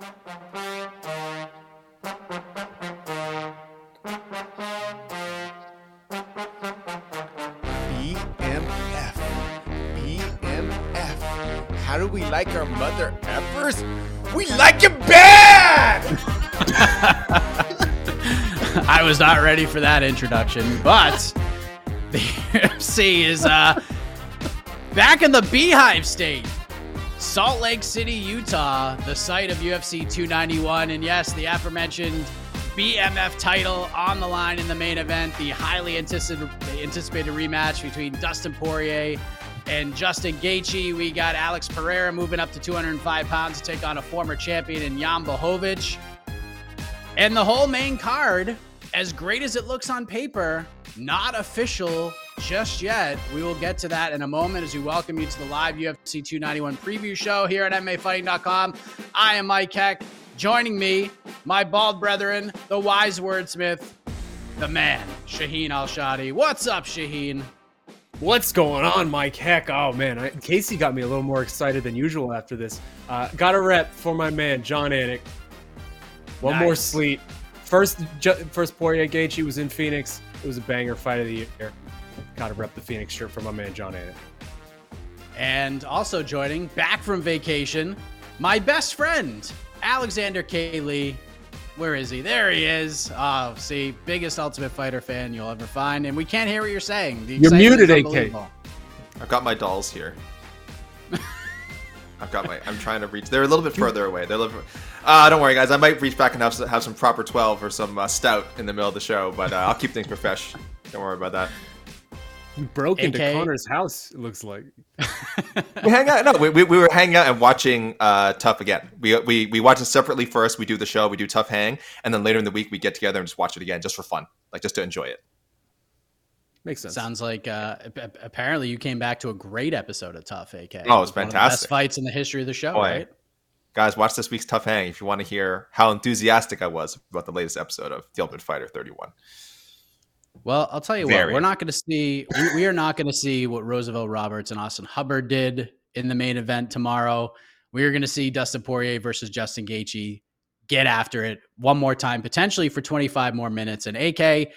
BMF. BMF. How do we like our mother effers? We like it bad! I was not ready for that introduction, but the UFC is uh, back in the Beehive State. Salt Lake City, Utah, the site of UFC 291. And yes, the aforementioned BMF title on the line in the main event. The highly anticipated, rematch between Dustin Poirier and Justin Gaethje. We got Alex Pereira moving up to 205 pounds to take on a former champion in Jan Blachowicz. And the whole main card, as great as it looks on paper, not official just yet. We will get to that in a moment as we welcome you to the live UFC 291 preview show here at MMAfighting.com. I am Mike Heck. Joining me, my bald brethren, the wise wordsmith, the man, Shaheen Al-Shatti. What's up, Shaheen? What's going on, Mike? Heck, oh man, I, Casey got me a little more excited than usual after this. Uh, got a rep for my man Jon Anik. One Nice. more sleep. First, ju- first Poirier Gaethje was in Phoenix. It was a banger fight of the year. Got to rep the Phoenix shirt for my man Jon Anik. And also joining, back from vacation, my best friend, Alexander K. Lee. Where is he? There he is. Oh, see, biggest Ultimate Fighter fan you'll ever find. And we can't hear what you're saying. The You're muted, is AK. I've got my dolls here. I've got my. I'm trying to reach. They're a little bit further away. They're a little. Uh, don't worry, guys. I might reach back and have, some- have some proper 12 or some uh, stout in the middle of the show, but uh, I'll keep things profesh. Don't worry about that. You broke into Connor's house. It looks like. We hang out. No, we, we, we were hanging out and watching uh, TUF again. We, we we watch it separately first. We do the show. We do TUF Hang, and then later in the week we get together and just watch it again, just for fun, like just to enjoy it. Makes sense. Sounds like uh, ap- ap- apparently you came back to a great episode of TUF AK. Oh, it fantastic. One of best fights in the history of the show, Boy. right? Guys, watch this week's TUF Hang if you want to hear how enthusiastic I was about the latest episode of The Ultimate Fighter 31. Well, I'll tell you what, we're not going to see, we, we are not going to see what Roosevelt Roberts and Austin Hubbard did in the main event tomorrow. We are going to see Dustin Poirier versus Justin Gaethje get after it one more time, potentially for 25 more minutes. And AK,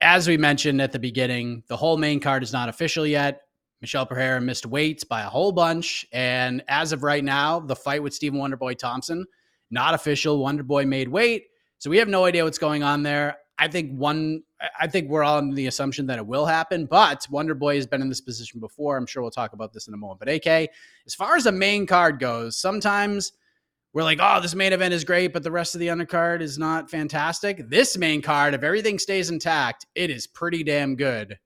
as we mentioned at the beginning, the whole main card is not official yet. Michel Pereira missed weights by a whole bunch. And as of right now, the fight with Stephen Wonderboy Thompson, not official. Wonderboy made weight. So we have no idea what's going on there. I think one, I think we're all in the assumption that it will happen, but Wonderboy has been in this position before. I'm sure we'll talk about this in a moment. But AK, as far as the main card goes, sometimes we're like, oh, this main event is great, but the rest of the undercard is not fantastic. This main card, if everything stays intact, it is pretty damn good.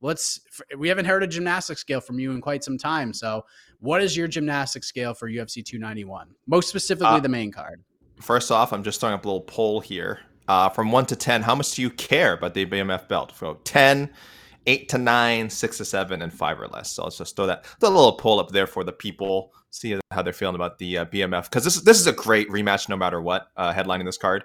let's. We haven't heard a gymnastic scale from you in quite some time. So, what is your gymnastic scale for UFC 291? Most specifically, Uh, the main card. First off, I'm just throwing up a little poll here. Uh, from one to ten, how much do you care about the BMF belt? So 10, 8 to nine, six to seven, and five or less. So let's just throw that a little poll up there for the people. See how they're feeling about the uh, BMF because this this is a great rematch no matter what. Uh, headlining this card.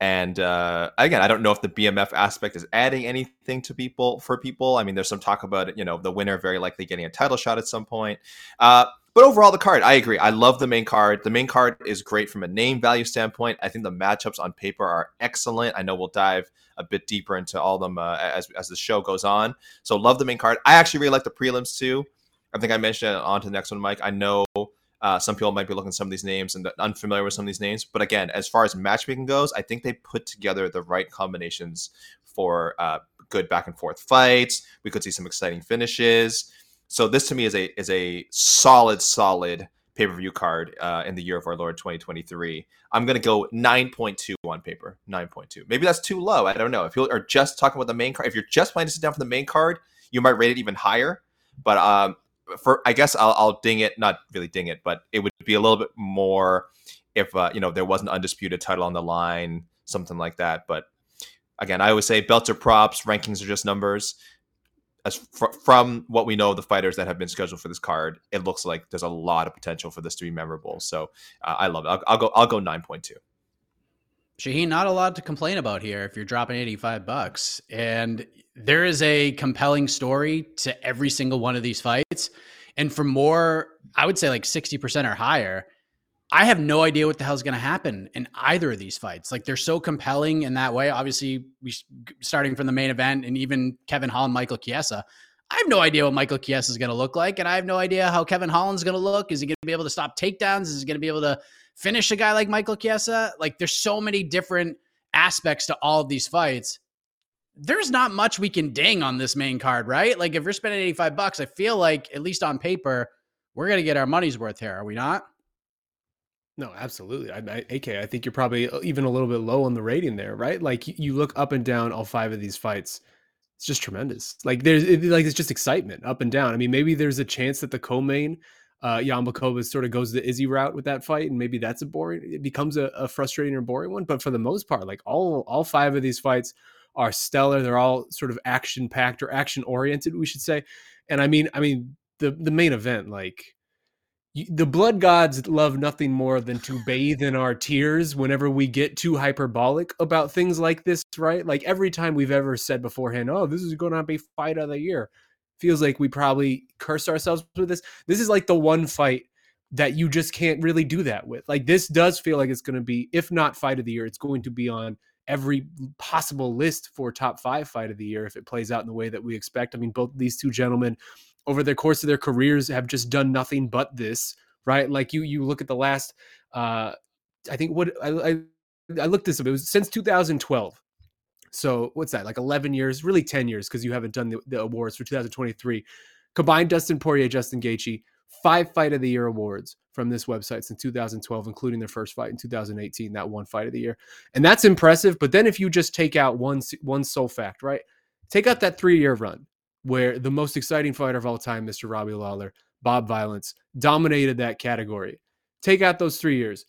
And uh, again, I don't know if the BMF aspect is adding anything to people for people. I mean, there's some talk about. You know, the winner very likely getting a title shot at some point. Uh, but overall, the card, I agree. I love the main card. The main card is great from a name value standpoint. I think the matchups on paper are excellent. I know we'll dive a bit deeper into all of them uh, as as the show goes on. So love the main card. I actually really like the prelims too. I think I mentioned it on to the next one, Mike. I know uh, some people might be looking at some of these names and unfamiliar with some of these names, but again, as far as matchmaking goes, I think they put together the right combinations for uh, good back and forth fights. We could see some exciting finishes. So this to me is a is a solid, solid pay per view card uh, in the year of our Lord 2023. I'm gonna go 9.2 on paper. 9.2. Maybe that's too low. I don't know. If you are just talking about the main card, if you're just planning to sit down for the main card, you might rate it even higher. But um, for I guess I'll, I'll ding it, not really ding it, but it would be a little bit more if uh, you know there was an undisputed title on the line, something like that. But again, I always say belts are props, rankings are just numbers. As fr- from what we know of the fighters that have been scheduled for this card, it looks like there's a lot of potential for this to be memorable. So uh, I love it. I'll, I'll go. I'll go nine point two. Shaheen, not a lot to complain about here if you're dropping 85 bucks. And there is a compelling story to every single one of these fights. And for more, I would say like 60% or higher, I have no idea what the hell's going to happen in either of these fights. Like they're so compelling in that way. Obviously, we starting from the main event and even Kevin Holland, Michael Chiesa. I have no idea what Michael Chiesa is going to look like, and I have no idea how Kevin Holland's going to look. Is he going to be able to stop takedowns? Is he going to be able to finish a guy like Michael Chiesa? Like, there's so many different aspects to all of these fights. There's not much we can ding on this main card, right? Like, if you're spending 85 bucks, I feel like at least on paper, we're going to get our money's worth here. Are we not? No, absolutely. I, I, AK, I think you're probably uh, even a little bit low on the rating there, right? Like you look up and down all five of these fights it's just tremendous. Like there's it, like it's just excitement up and down. I mean, maybe there's a chance that the co-main uh sort of goes the Izzy route with that fight, and maybe that's a boring. It becomes a, a frustrating or boring one. But for the most part, like all all five of these fights are stellar. They're all sort of action packed or action oriented, we should say. And I mean, I mean the the main event, like the blood gods love nothing more than to bathe in our tears whenever we get too hyperbolic about things like this, right? Like every time we've ever said beforehand, oh, this is going to be fight of the year, feels like we probably curse ourselves with this. This is like the one fight that you just can't really do that with. Like this does feel like it's going to be, if not fight of the year, it's going to be on every possible list for top five fight of the year if it plays out in the way that we expect. I mean, both these two gentlemen over the course of their careers have just done nothing but this, right? Like you you look at the last uh I think what I I, I looked this up. It was since 2012. So what's that? Like 11 years, really 10 years because you haven't done the, the, awards for 2023. Combined Dustin Poirier, Justin Gaethje, five fight of the year awards from this website since 2012, including their first fight in 2018, that one fight of the year, and that's impressive. But then if you just take out one one sole fact, right? Take out that three year run where the most exciting fighter of all time, Mr. Robbie Lawler, Bob Violence, dominated that category. Take out those three years.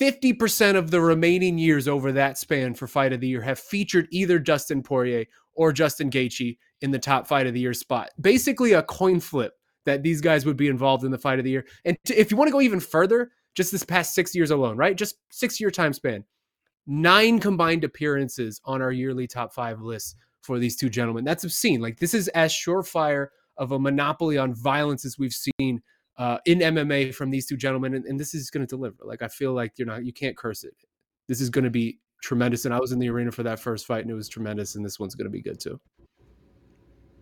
50% of the remaining years over that span for fight of the year have featured either Dustin Poirier or Justin Gaethje in the top fight of the year spot. Basically, a coin flip that these guys would be involved in the fight of the year. And t- if you want to go even further, just this past six years alone, right? Just six year time span, nine combined appearances on our yearly top five lists for these two gentlemen. That's obscene. Like this is as surefire of a monopoly on violence as we've seen uh, in MMA from these two gentlemen, and, and this is going to deliver. Like I feel like you're not, you can't curse it. This is going to be tremendous. And I was in the arena for that first fight, and it was tremendous. And this one's going to be good too.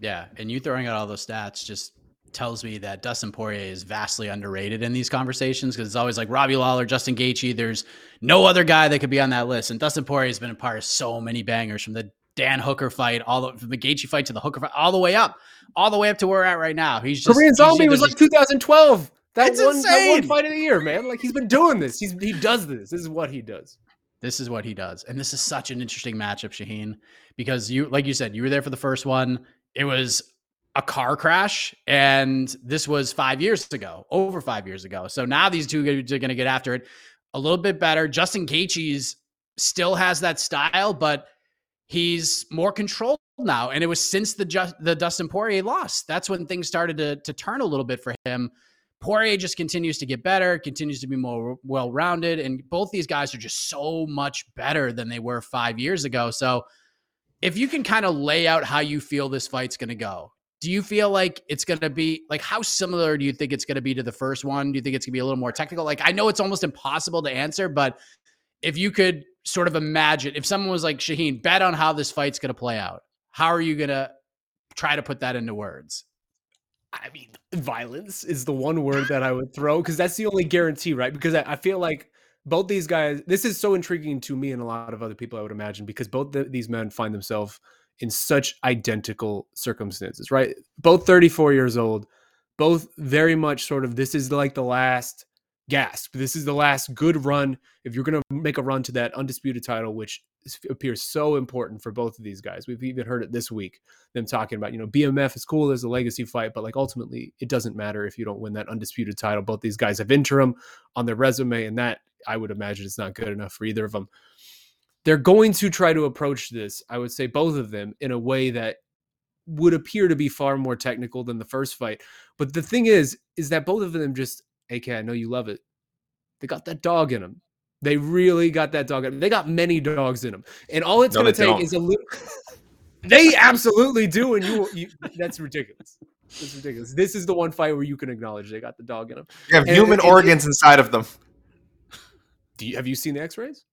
Yeah, and you throwing out all those stats just tells me that Dustin Poirier is vastly underrated in these conversations because it's always like Robbie Lawler, Justin Gaethje. There's no other guy that could be on that list, and Dustin Poirier has been a part of so many bangers from the Dan Hooker fight, all the from the Gaethje fight to the Hooker fight, all the way up, all the way up to where we're at right now. He's just Korean Zombie was like 2012. That It's one, that one fight of the year, man. Like he's been doing this. He's he does this. This is what he does. this is what he does, and this is such an interesting matchup, Shaheen, because you, like you said, you were there for the first one. It was a car crash, and this was five years ago, over five years ago. So now these two are going to get after it a little bit better. Justin Gaethje's still has that style, but he's more controlled now. And it was since the just the Dustin Poirier loss. That's when things started to to turn a little bit for him. Poirier just continues to get better, continues to be more well rounded, and both these guys are just so much better than they were five years ago. So, if you can kind of lay out how you feel this fight's going to go, do you feel like it's going to be like how similar do you think it's going to be to the first one? Do you think it's going to be a little more technical? Like, I know it's almost impossible to answer, but if you could sort of imagine if someone was like Shaheen, bet on how this fight's going to play out, how are you going to try to put that into words? I mean, violence is the one word that I would throw because that's the only guarantee, right? Because I, I, feel like both these guys, this is so intriguing to me and a lot of other people, I would imagine, because both the, these men find themselves in such identical circumstances, right? Both 34 years old, both very much sort of this is like the last gasp. This is the last good run. If you're going to make a run to that undisputed title, which appears so important for both of these guys. We've even heard it this week, them talking about, you know, BMF is cool as a legacy fight, but like ultimately it doesn't matter if you don't win that undisputed title. Both these guys have interim on their resume, and that I would imagine is not good enough for either of them. They're going to try to approach this, I would say both of them, in a way that would appear to be far more technical than the first fight. But the thing is, is that both of them just, AK, I know you love it. They got that dog in them. They really got that dog. In them. They got many dogs in them, and all it's no, going to take don't. is a little. they absolutely do, and you, you that's ridiculous. That's ridiculous. This is the one fight where you can acknowledge they got the dog in them. You have and human it, organs it, inside of them. Do you have you seen the X-rays?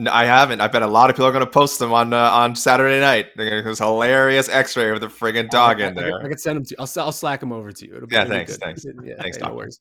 No, I haven't. I bet a lot of people are going to post them on uh, on Saturday night. There's hilarious X-ray with a friggin' dog I, in there. I, I, can send them to you. I'll, I'll slack them over to you. It'll yeah, thanks, thanks, yeah, thanks. no worries.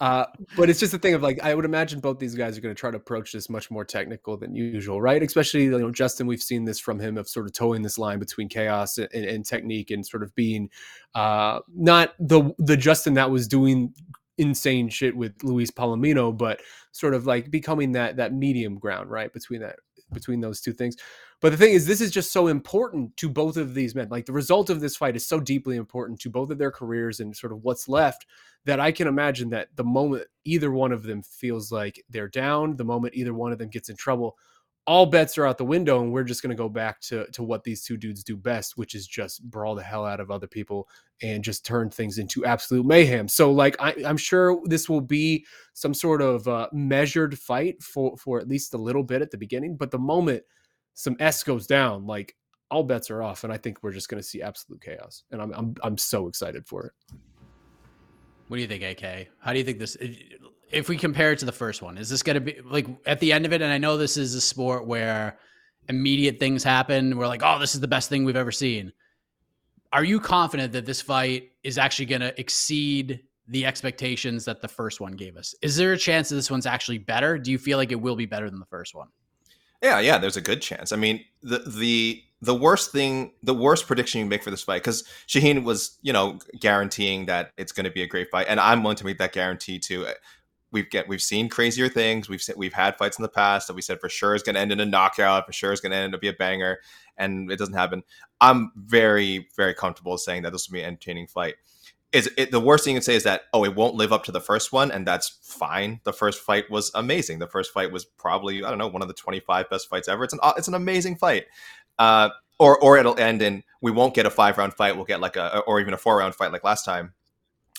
Uh, but it's just a thing of like I would imagine both these guys are going to try to approach this much more technical than usual, right? Especially you know Justin, we've seen this from him of sort of towing this line between chaos and, and technique and sort of being uh, not the the Justin that was doing insane shit with Luis Palomino, but sort of like becoming that that medium ground, right, between that between those two things. But the thing is, this is just so important to both of these men. Like the result of this fight is so deeply important to both of their careers and sort of what's left that I can imagine that the moment either one of them feels like they're down, the moment either one of them gets in trouble, all bets are out the window and we're just going to go back to to what these two dudes do best which is just brawl the hell out of other people and just turn things into absolute mayhem. So like I, am sure this will be some sort of uh, measured fight for for at least a little bit at the beginning but the moment some s goes down like all bets are off and i think we're just going to see absolute chaos and I'm, I'm i'm so excited for it. What do you think ak how do you think this if we compare it to the first one, is this going to be like at the end of it? And I know this is a sport where immediate things happen. We're like, oh, this is the best thing we've ever seen. Are you confident that this fight is actually going to exceed the expectations that the first one gave us? Is there a chance that this one's actually better? Do you feel like it will be better than the first one? Yeah, yeah, there's a good chance. I mean, the the the worst thing, the worst prediction you make for this fight, because Shaheen was, you know, guaranteeing that it's going to be a great fight, and I'm willing to make that guarantee too we've get we've seen crazier things. We've we've had fights in the past that we said for sure is going to end in a knockout, for sure is going to end up be a banger, and it doesn't happen. I'm very very comfortable saying that this will be an entertaining fight. Is it the worst thing you can say is that oh it won't live up to the first one, and that's fine. The first fight was amazing. The first fight was probably I don't know one of the 25 best fights ever. It's an it's an amazing fight. Uh, or or it'll end in we won't get a five round fight. We'll get like a or even a four round fight like last time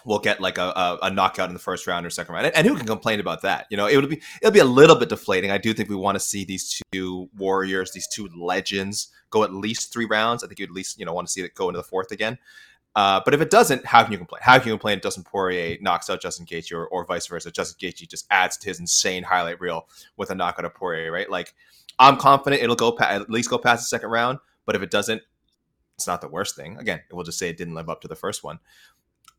will get like a, a, a, knockout in the first round or second round. And, and, who can complain about that? You know, it would be it'll be a little bit deflating. I do think we want to see these two warriors, these two legends, go at least three rounds. I think you at least you know want to see it go into the fourth again. Uh, but if it doesn't, how can you complain? How can you complain if Dustin Poirier knocks out Justin Gaethje or, or vice versa? Justin Gaethje just adds to his insane highlight reel with a knockout of Poirier, right? Like, I'm confident it'll go pa- at least go past the second round. But if it doesn't, it's not the worst thing. Again, we'll just say it didn't live up to the first one.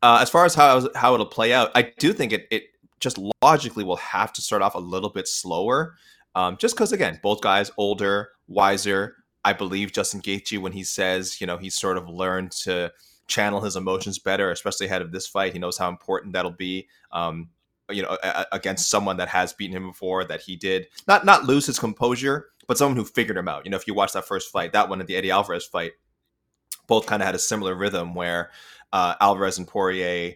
Uh, as far as how how it'll play out, I do think it it just logically will have to start off a little bit slower, um, just because again, both guys older, wiser. I believe Justin Gaethje when he says, you know, he's sort of learned to channel his emotions better, especially ahead of this fight. He knows how important that'll be. Um, you know, against someone that has beaten him before, that he did not not lose his composure, but someone who figured him out. You know, if you watch that first fight, that one at the Eddie Alvarez fight, both kind of had a similar rhythm where uh, Alvarez and Poirier,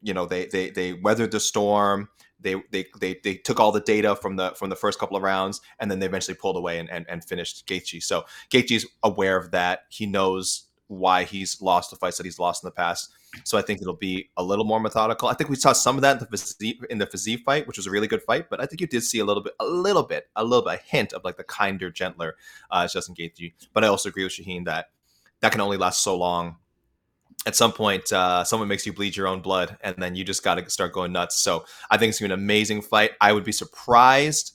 you know, they they they weathered the storm. They, they they they took all the data from the from the first couple of rounds, and then they eventually pulled away and and, and finished Gaethje. So Gaethje's aware of that. He knows why he's lost the fights that he's lost in the past. So I think it'll be a little more methodical. I think we saw some of that in the Fiziev, in the Fiziev fight, which was a really good fight. But I think you did see a little bit, a little bit, a little bit, a hint of like the kinder, gentler uh, Justin Gaethje. But I also agree with Shaheen that that can only last so long. At some point, uh, someone makes you bleed your own blood, and then you just got to start going nuts. So I think it's gonna be an amazing fight. I would be surprised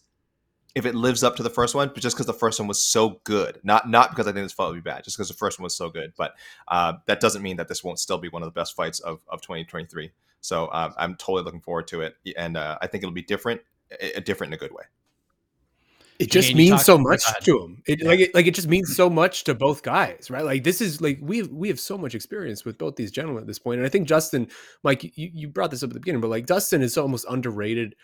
if it lives up to the first one, but just because the first one was so good, not not because I think this fight would be bad, just because the first one was so good. But uh, that doesn't mean that this won't still be one of the best fights of, of 2023. So uh, I'm totally looking forward to it, and uh, I think it'll be different, different in a good way. It just means so much to him. It yeah. like it, like it just means so much to both guys, right? Like this is like we we have so much experience with both these gentlemen at this point, and I think Justin, Mike, you, you brought this up at the beginning, but like Dustin is almost underrated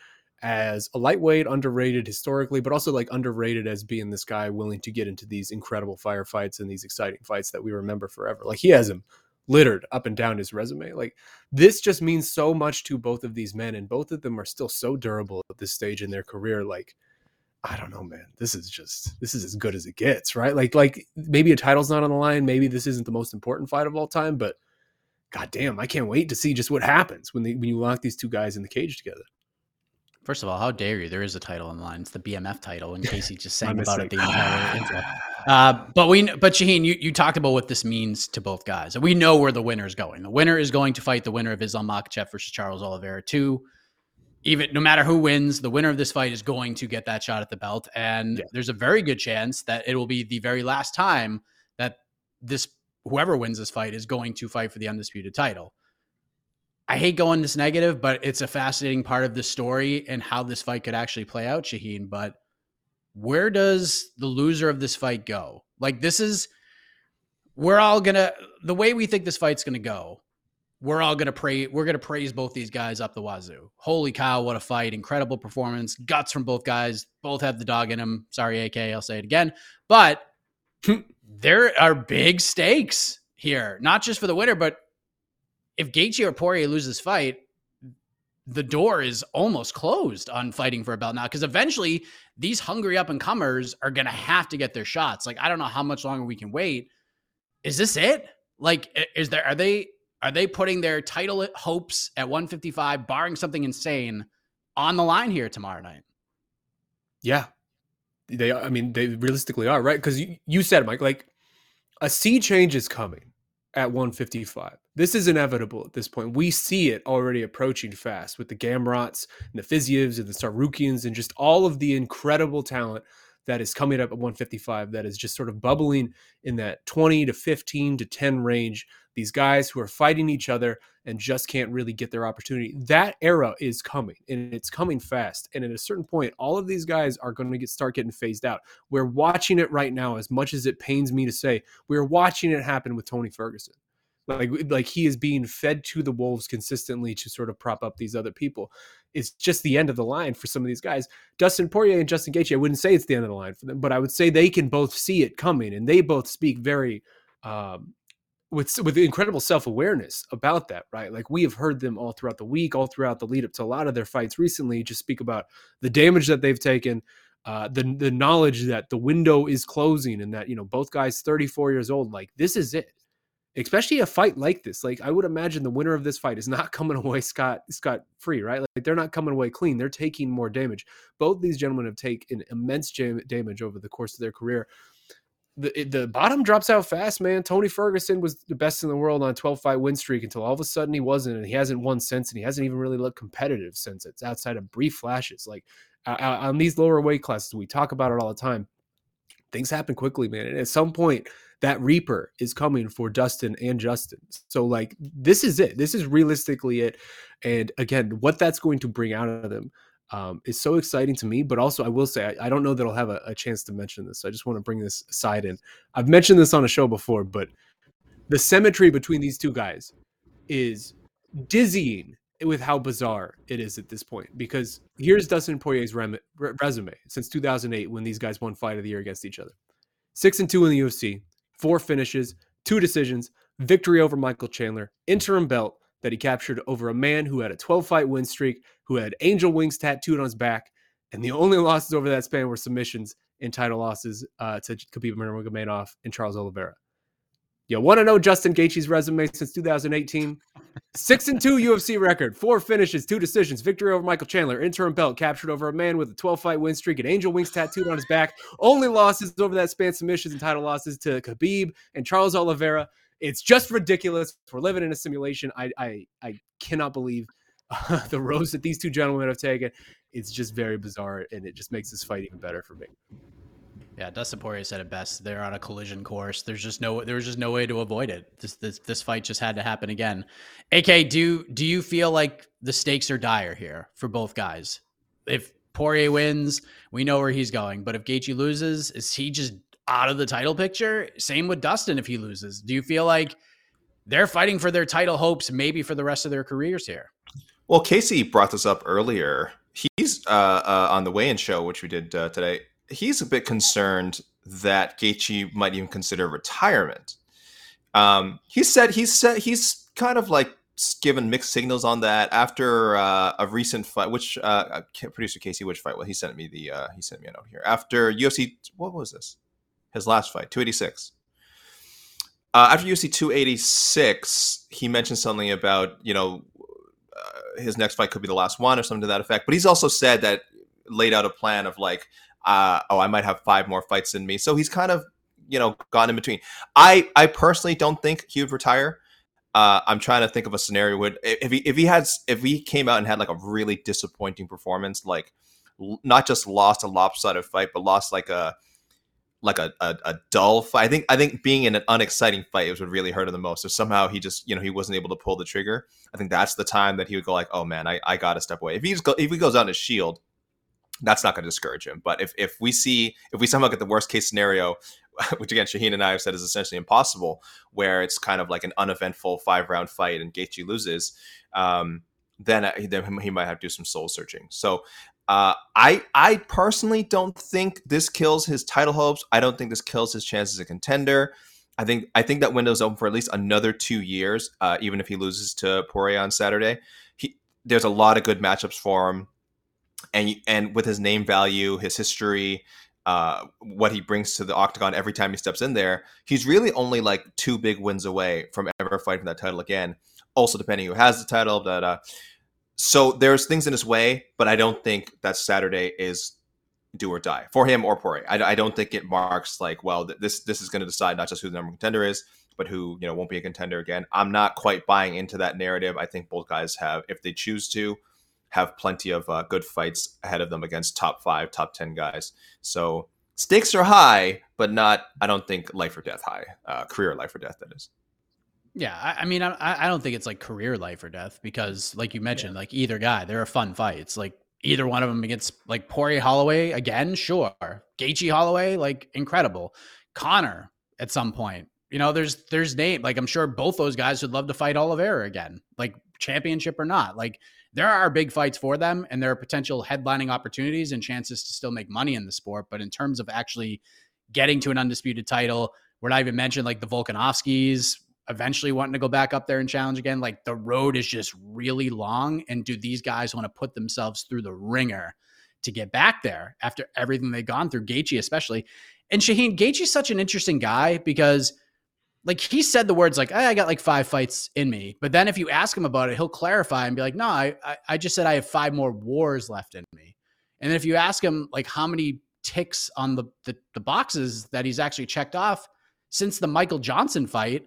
as a lightweight, underrated historically, but also like underrated as being this guy willing to get into these incredible firefights and these exciting fights that we remember forever. Like he has him littered up and down his resume. Like this just means so much to both of these men, and both of them are still so durable at this stage in their career. Like, I don't know, man. This is just this is as good as it gets, right? Like, like maybe a title's not on the line, maybe this isn't the most important fight of all time, but god damn, I can't wait to see just what happens when they when you lock these two guys in the cage together. First of all, how dare you? There is a title in line. It's the BMF title. In case he just sang about it the entire intro. Uh, but we, but Shaheen, you, you talked about what this means to both guys, and we know where the winner is going. The winner is going to fight the winner of Islam Makhachev versus Charles Oliveira. Two, even no matter who wins, the winner of this fight is going to get that shot at the belt, and yeah. there's a very good chance that it will be the very last time that this whoever wins this fight is going to fight for the undisputed title. I hate going this negative, but it's a fascinating part of the story and how this fight could actually play out, Shaheen. But where does the loser of this fight go? Like, this is, we're all gonna, the way we think this fight's gonna go, we're all gonna pray, we're gonna praise both these guys up the wazoo. Holy cow, what a fight! Incredible performance, guts from both guys. Both have the dog in them. Sorry, AK, I'll say it again. But there are big stakes here, not just for the winner, but if Gaethje or Poirier loses fight, the door is almost closed on fighting for a belt now because eventually these hungry up and comers are going to have to get their shots. Like I don't know how much longer we can wait. Is this it? Like is there are they are they putting their title hopes at 155 barring something insane on the line here tomorrow night? Yeah. They I mean they realistically are, right? Cuz you, you said Mike like a sea change is coming at 155. This is inevitable at this point. We see it already approaching fast with the Gamrots and the Fizievs and the Tsarukyans and just all of the incredible talent that is coming up at 155 that is just sort of bubbling in that 20 to 15 to 10 range. These guys who are fighting each other and just can't really get their opportunity. That era is coming and it's coming fast. And at a certain point, all of these guys are going to get start getting phased out. We're watching it right now, as much as it pains me to say, we're watching it happen with Tony Ferguson. Like, like he is being fed to the wolves consistently to sort of prop up these other people. It's just the end of the line for some of these guys. Dustin Poirier and Justin Gaethje, I wouldn't say it's the end of the line for them, but I would say they can both see it coming, and they both speak very um, with with incredible self awareness about that, right? Like we have heard them all throughout the week, all throughout the lead up to a lot of their fights recently, just speak about the damage that they've taken, uh, the the knowledge that the window is closing, and that you know both guys 34 years old, like this is it especially a fight like this. Like I would imagine the winner of this fight is not coming away scot scot free, right? Like they're not coming away clean. They're taking more damage. Both these gentlemen have taken immense jam- damage over the course of their career. The the bottom drops out fast, man. Tony Ferguson was the best in the world on a 12 fight win streak until all of a sudden he wasn't, and he hasn't won since, and he hasn't even really looked competitive since. It's outside of brief flashes. Like uh, on these lower weight classes, we talk about it all the time. Things happen quickly, man. And at some point, that Reaper is coming for Dustin and Justin. So like this is it. This is realistically it. And again, what that's going to bring out of them um, is so exciting to me. But also, I will say I, I don't know that I'll have a, a, chance to mention this. So I just want to bring this aside in. I've mentioned this on a show before, but the symmetry between these two guys is dizzying with how bizarre it is at this point. Because here's Dustin Poirier's rem- resume since 2008 when these guys won Fight of the Year against each other. Six and two in the UFC, four finishes, two decisions, victory over Michael Chandler, interim belt that he captured over a man who had a 12 fight win streak, who had angel wings tattooed on his back, and the only losses over that span were submissions and title losses uh, to Khabib Nurmagomedov and Charles Oliveira. You want to know Justin Gaethje's resume since 2018? Six and two UFC record, four finishes, two decisions, victory over Michael Chandler, interim belt captured over a man with a 12 fight win streak, and angel wings tattooed on his back. Only losses over that span submissions and title losses to Khabib and Charles Oliveira. It's just ridiculous. We're living in a simulation. I I, I cannot believe uh, the roads that these two gentlemen have taken. It's just very bizarre, and it just makes this fight even better for me. Yeah, Dustin Poirier said it best. They're on a collision course. There's just no there was just no way to avoid it. This this this fight just had to happen again. AK, do do you feel like the stakes are dire here for both guys? If Poirier wins, we know where he's going. But if Gaethje loses, is he just out of the title picture? Same with Dustin if he loses. Do you feel like they're fighting for their title hopes maybe for the rest of their careers here? Well, Casey brought this up earlier. He's uh, uh, on the weigh-in show, which we did uh, today he's a bit concerned that Gaethje might even consider retirement. Um, he said he's said he's kind of like given mixed signals on that after uh, a recent fight. Which uh, producer Casey, which fight? Well, he sent me the uh, he sent me a note here after UFC. What was this? His last fight, two eighty six. Uh, after UFC 286, he mentioned something about you know uh, his next fight could be the last one or something to that effect. But he's also said that laid out a plan of like uh, oh, I might have five more fights in me. So he's kind of, you know, gone in between. I, I personally don't think he would retire. Uh, I'm trying to think of a scenario would if he if he had if he came out and had like a really disappointing performance, like not just lost a lopsided fight, but lost like a like a, a, a, dull fight. I think I think being in an unexciting fight is what really hurt him the most. If somehow he just you know he wasn't able to pull the trigger, I think that's the time that he would go like, oh man, I, I got to step away. If he's go, if he goes on his shield, that's not going to discourage him. But if if we see if we somehow get the worst case scenario, which again Shaheen and I have said is essentially impossible, where it's kind of like an uneventful five round fight and Gaethje loses, um, then uh, then he might have to do some soul searching. So. Uh, I I personally don't think this kills his title hopes. I don't think this kills his chances as a contender. I think I think that window's open for at least another two years, uh, even if he loses to Poirier on Saturday. He, there's a lot of good matchups for him and and with his name value, his history, uh, what he brings to the octagon every time he steps in there, he's really only like two big wins away from ever fighting that title again. Also, depending who has the title, da da. So there's things in his way, but I don't think that Saturday is do or die for him or Poirier. I, I don't think it marks like, well, this this is going to decide not just who the number contender is, but who you know won't be a contender again. I'm not quite buying into that narrative. I think both guys have, if they choose to, have plenty of uh, good fights ahead of them against top five, top 10 guys. So stakes are high, but not, I don't think life or death high, uh, career life or death, that is. Yeah, I, I mean, I, I don't think it's like career life or death because, like you mentioned, yeah. like either guy, they're a fun fights. Like either one of them against like Poirier Holloway again, sure. Gaethje Holloway, like incredible. Conor at some point, you know, there's there's name like I'm sure both those guys would love to fight Oliveira again, like championship or not. Like there are big fights for them and there are potential headlining opportunities and chances to still make money in the sport. But in terms of actually getting to an undisputed title, we're not even mentioned like the Volkanovskis eventually wanting to go back up there and challenge again. Like the road is just really long. And do these guys want to put themselves through the ringer to get back there after everything they've gone through? Gaethje, especially. And Shaheen, Gaethje's such an interesting guy because like he said the words like I got like five fights in me, but then if you ask him about it, he'll clarify and be like, no, I I just said I have five more wars left in me. And then if you ask him like how many ticks on the, the the, boxes that he's actually checked off since the Michael Johnson fight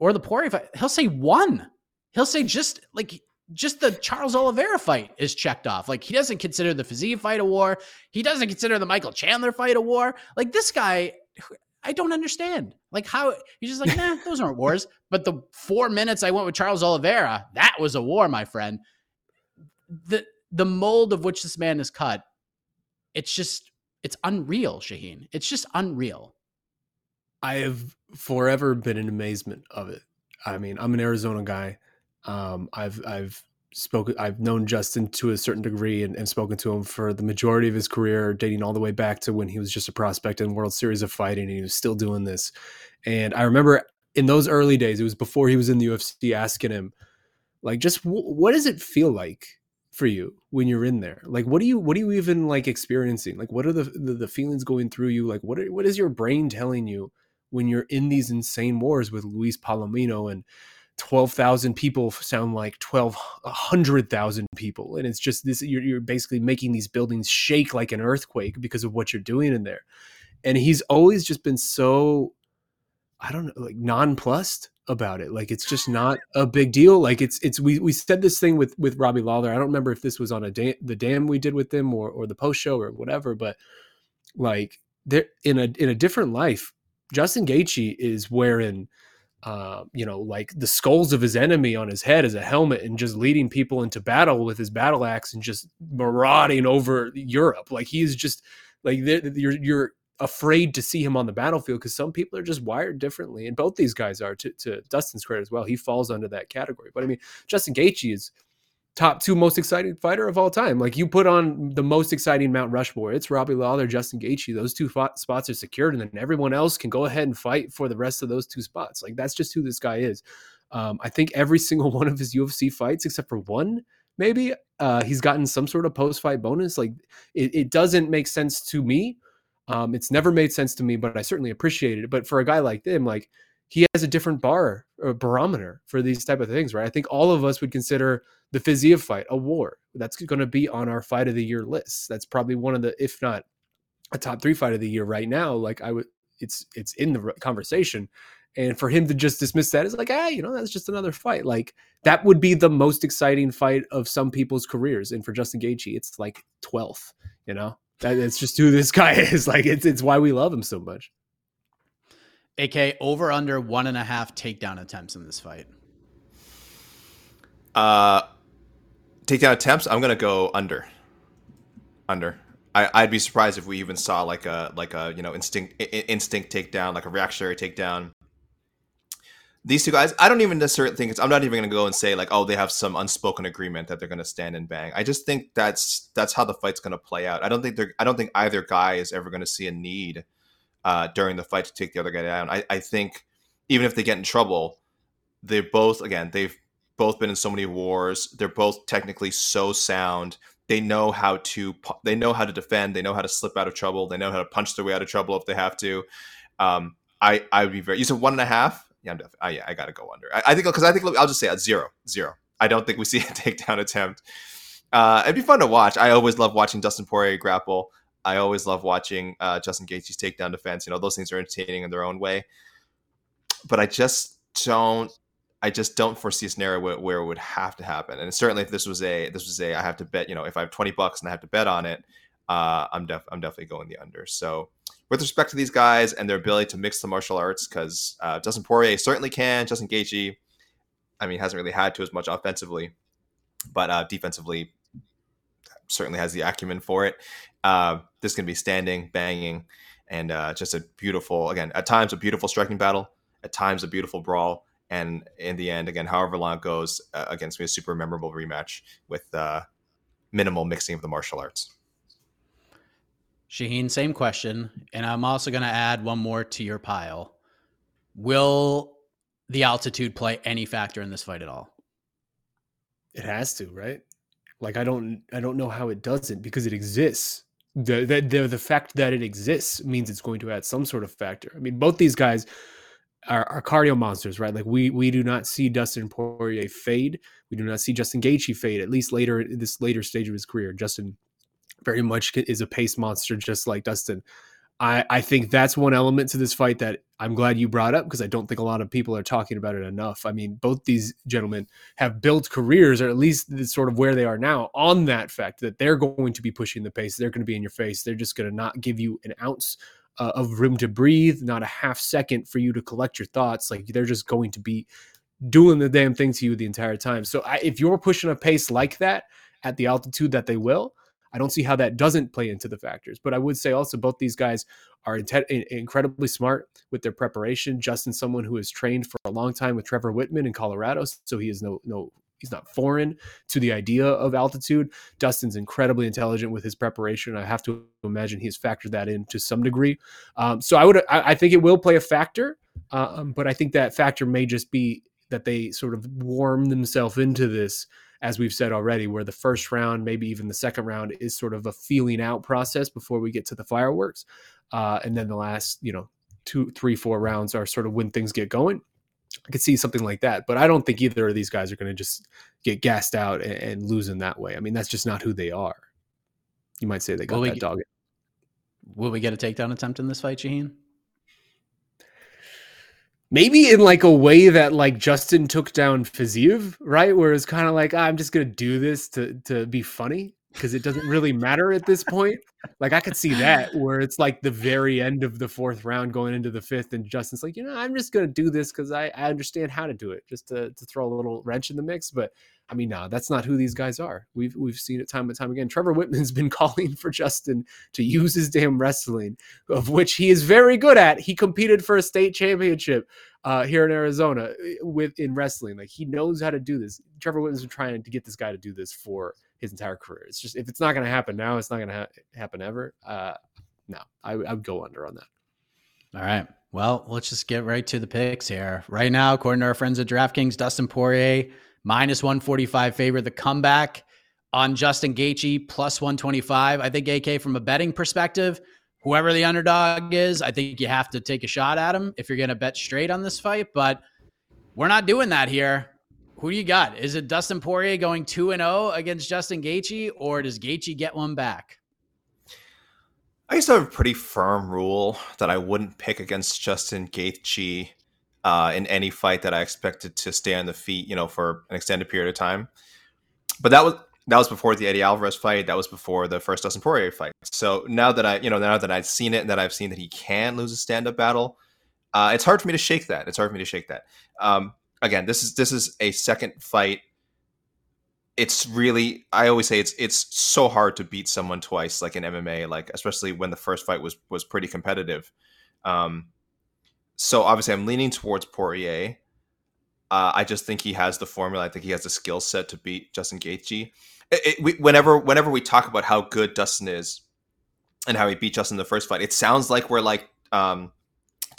or the Poirier fight, he'll say one. He'll say just like just the Charles Oliveira fight is checked off. Like he doesn't consider the Fiziev fight a war. He doesn't consider the Michael Chandler fight a war. Like this guy, I don't understand. Like how he's just like, nah, those aren't wars. But the four minutes I went with Charles Oliveira, that was a war, my friend. The the mold of which this man is cut, it's just it's unreal, Shaheen. It's just unreal. I have forever been in amazement of it. I mean, I'm an Arizona guy. Um, I've I've spoken I've known Justin to a certain degree and, and, spoken to him for the majority of his career, dating all the way back to when he was just a prospect in World Series of Fighting and he was still doing this. And I remember in those early days, it was before he was in the UFC, asking him, like, just w- what does it feel like for you when you're in there? Like, what do you, what are you even like experiencing? Like, what are the the, the feelings going through you? Like, what are, what is your brain telling you when you're in these insane wars with Luis Palomino and 12,000 people sound like 1,200,000 people. And it's just this, you're, you're basically making these buildings shake like an earthquake because of what you're doing in there. And he's always just been so, I don't know, like nonplussed about it. Like it's just not a big deal. Like it's, it's, we, we said this thing with, with Robbie Lawler. I don't remember if this was on a day, the dam we did with him or, or the post show or whatever, but like there in a, in a different life, Justin Gaethje is wearing, uh, you know, like the skulls of his enemy on his head as a helmet and just leading people into battle with his battle axe and just marauding over Europe. Like he's just like you're you're afraid to see him on the battlefield because some people are just wired differently, and both these guys are. To, to Dustin's credit as well, he falls under that category. But I mean, Justin Gaethje is top two most exciting fighter of all time. Like you put on the most exciting Mount Rushmore, it's Robbie Lawler, Justin Gaethje. Those two spots are secured, and then everyone else can go ahead and fight for the rest of those two spots. Like that's just who this guy is. Um, I think every single one of his UFC fights, except for one, maybe uh, he's gotten some sort of post fight bonus. Like it, it, doesn't make sense to me. Um, it's never made sense to me, but I certainly appreciate it. But for a guy like him, like he has a different bar or barometer for these type of things, right? I think all of us would consider the Fiziev fight a war. That's going to be on our fight of the year list. That's probably one of the, if not a top three fight of the year right now. Like I would, it's it's in the conversation, and for him to just dismiss that is like, ah, you know, that's just another fight. Like that would be the most exciting fight of some people's careers, and for Justin Gaethje, it's like twelfth. You know, that it's just who this guy is. Like it's it's why we love him so much. AK over under one and a half takedown attempts in this fight. Uh, takedown attempts. I'm gonna go under. Under. I, would be surprised if we even saw like a like a you know instinct instinct takedown, like a reactionary takedown. These two guys, I don't even necessarily think it's. I'm not even to go and say like, oh, they have some unspoken agreement that they're to stand and bang. I just think that's that's how the fight's to play out. I don't think they're. I don't think either guy is ever to see a need uh, during the fight to take the other guy down. I, I think even if they get in trouble, they both again they've both been in so many wars. They're both technically so sound. They know how to they know how to defend. They know how to slip out of trouble. They know how to punch their way out of trouble if they have to. Um, I I would be very. You said one and a half. Yeah, I'm definitely. I, yeah, I got to go under. I, I think because I think I'll just say at zero zero. I don't think we see a takedown attempt. Uh, it'd be fun to watch. I always love watching Dustin Poirier grapple. I always love watching uh, Justin Gaethje's takedown defense. You know, those things are entertaining in their own way. But I just don't. I just don't foresee a scenario where, where, it would have to happen. And certainly, if this was a this was a I have to bet. You know, if I have twenty bucks and I have to bet on it, uh, I'm def I'm definitely going the under. So, with respect to these guys and their ability to mix the martial arts, because uh, Justin Poirier certainly can. Justin Gaethje, I mean, hasn't really had to as much offensively, but uh, defensively, certainly has the acumen for it. Uh, this can be standing, banging, and uh, just a beautiful, again, at times a beautiful striking battle, at times a beautiful brawl, and in the end, again, however long it goes, uh, against me, a super memorable rematch with uh, minimal mixing of the martial arts. Shaheen, same question, and I'm also going to add one more to your pile. Will the altitude play any factor in this fight at all? It has to, right? Like I don't I don't know how it doesn't because it exists. The, the the the fact that it exists means it's going to add some sort of factor. I mean, both these guys are, are cardio monsters, right? Like we we do not see Dustin Poirier fade. We do not see Justin Gaethje fade. At least later this later stage of his career, Justin very much is a pace monster, just like Dustin. I, I think that's one element to this fight that I'm glad you brought up because I don't think a lot of people are talking about it enough. I mean, both these gentlemen have built careers, or at least sort of where they are now, on that fact that they're going to be pushing the pace. They're going to be in your face. They're just going to not give you an ounce uh, of room to breathe, not a half second for you to collect your thoughts. Like they're just going to be doing the damn thing to you the entire time. So I, if you're pushing a pace like that at the altitude that they will, I don't see how that doesn't play into the factors. But I would say also both these guys are in- incredibly smart with their preparation. Justin, someone who has trained for a long time with Trevor Wittman in Colorado, so he is no no he's not foreign to the idea of altitude. Dustin's incredibly intelligent with his preparation. I have to imagine he has factored that in to some degree. Um, so I would I, I think it will play a factor. Um, but I think that factor may just be that they sort of warm themselves into this, as we've said already, where the first round, maybe even the second round, is sort of a feeling out process before we get to the fireworks, uh, and then the last, you know, two, three, four rounds are sort of when things get going. I could see something like that, but I don't think either of these guys are going to just get gassed out and, and lose in that way. I mean, that's just not who they are. You might say they got Will that get- dog. Will we get a takedown attempt in this fight, Shaheen? Maybe in like a way that like Justin took down Fiziev, right? Where it's kind of like "Ah, I'm just gonna do this to to be funny because it doesn't really matter at this point. Like I could see that where it's like the very end of the fourth round going into the fifth, and Justin's like, you know, I'm just gonna do this because I, I understand how to do it, just to to throw a little wrench in the mix. But I mean, no, that's not who these guys are. We've we've seen it time and time again. Trevor Wittman's been calling for Justin to use his damn wrestling, of which he is very good at. He competed for a state championship uh, here in Arizona eh, with in wrestling. Like he knows how to do this. Trevor Wittman's been trying to get this guy to do this for his entire career. It's just if it's not going to happen now, it's not going to ha- happen ever. Uh, no, I, I would go under on that. All right. Well, let's just get right to the picks here. Right now, according to our friends at DraftKings, Dustin Poirier minus 145 favorite. The comeback on Justin Gaethje plus 125. I think AK from a betting perspective, whoever the underdog is, I think you have to take a shot at him if you're going to bet straight on this fight. But we're not doing that here. Who do you got? Is it Dustin Poirier going 2 and 0 against Justin Gaethje or does Gaethje get one back? I used to have a pretty firm rule that I wouldn't pick against Justin Gaethje uh, in any fight that I expected to stay on the feet, you know, for an extended period of time. But that was that was before the Eddie Alvarez fight. That was before the first Dustin Poirier fight. So now that I, you know, now that I've seen it and that I've seen that he can lose a stand up battle, uh, it's hard for me to shake that. It's hard for me to shake that. Um, again, this is this is a second fight. It's really I always say it's it's so hard to beat someone twice, like in MMA, like especially when the first fight was was pretty competitive. Um, so obviously, I'm leaning towards Poirier. Uh, I just think he has the formula. I think he has the skill set to beat Justin Gaethje. It, it, we, whenever whenever we talk about how good Dustin is and how he beat Justin in the first fight, it sounds like we're like um,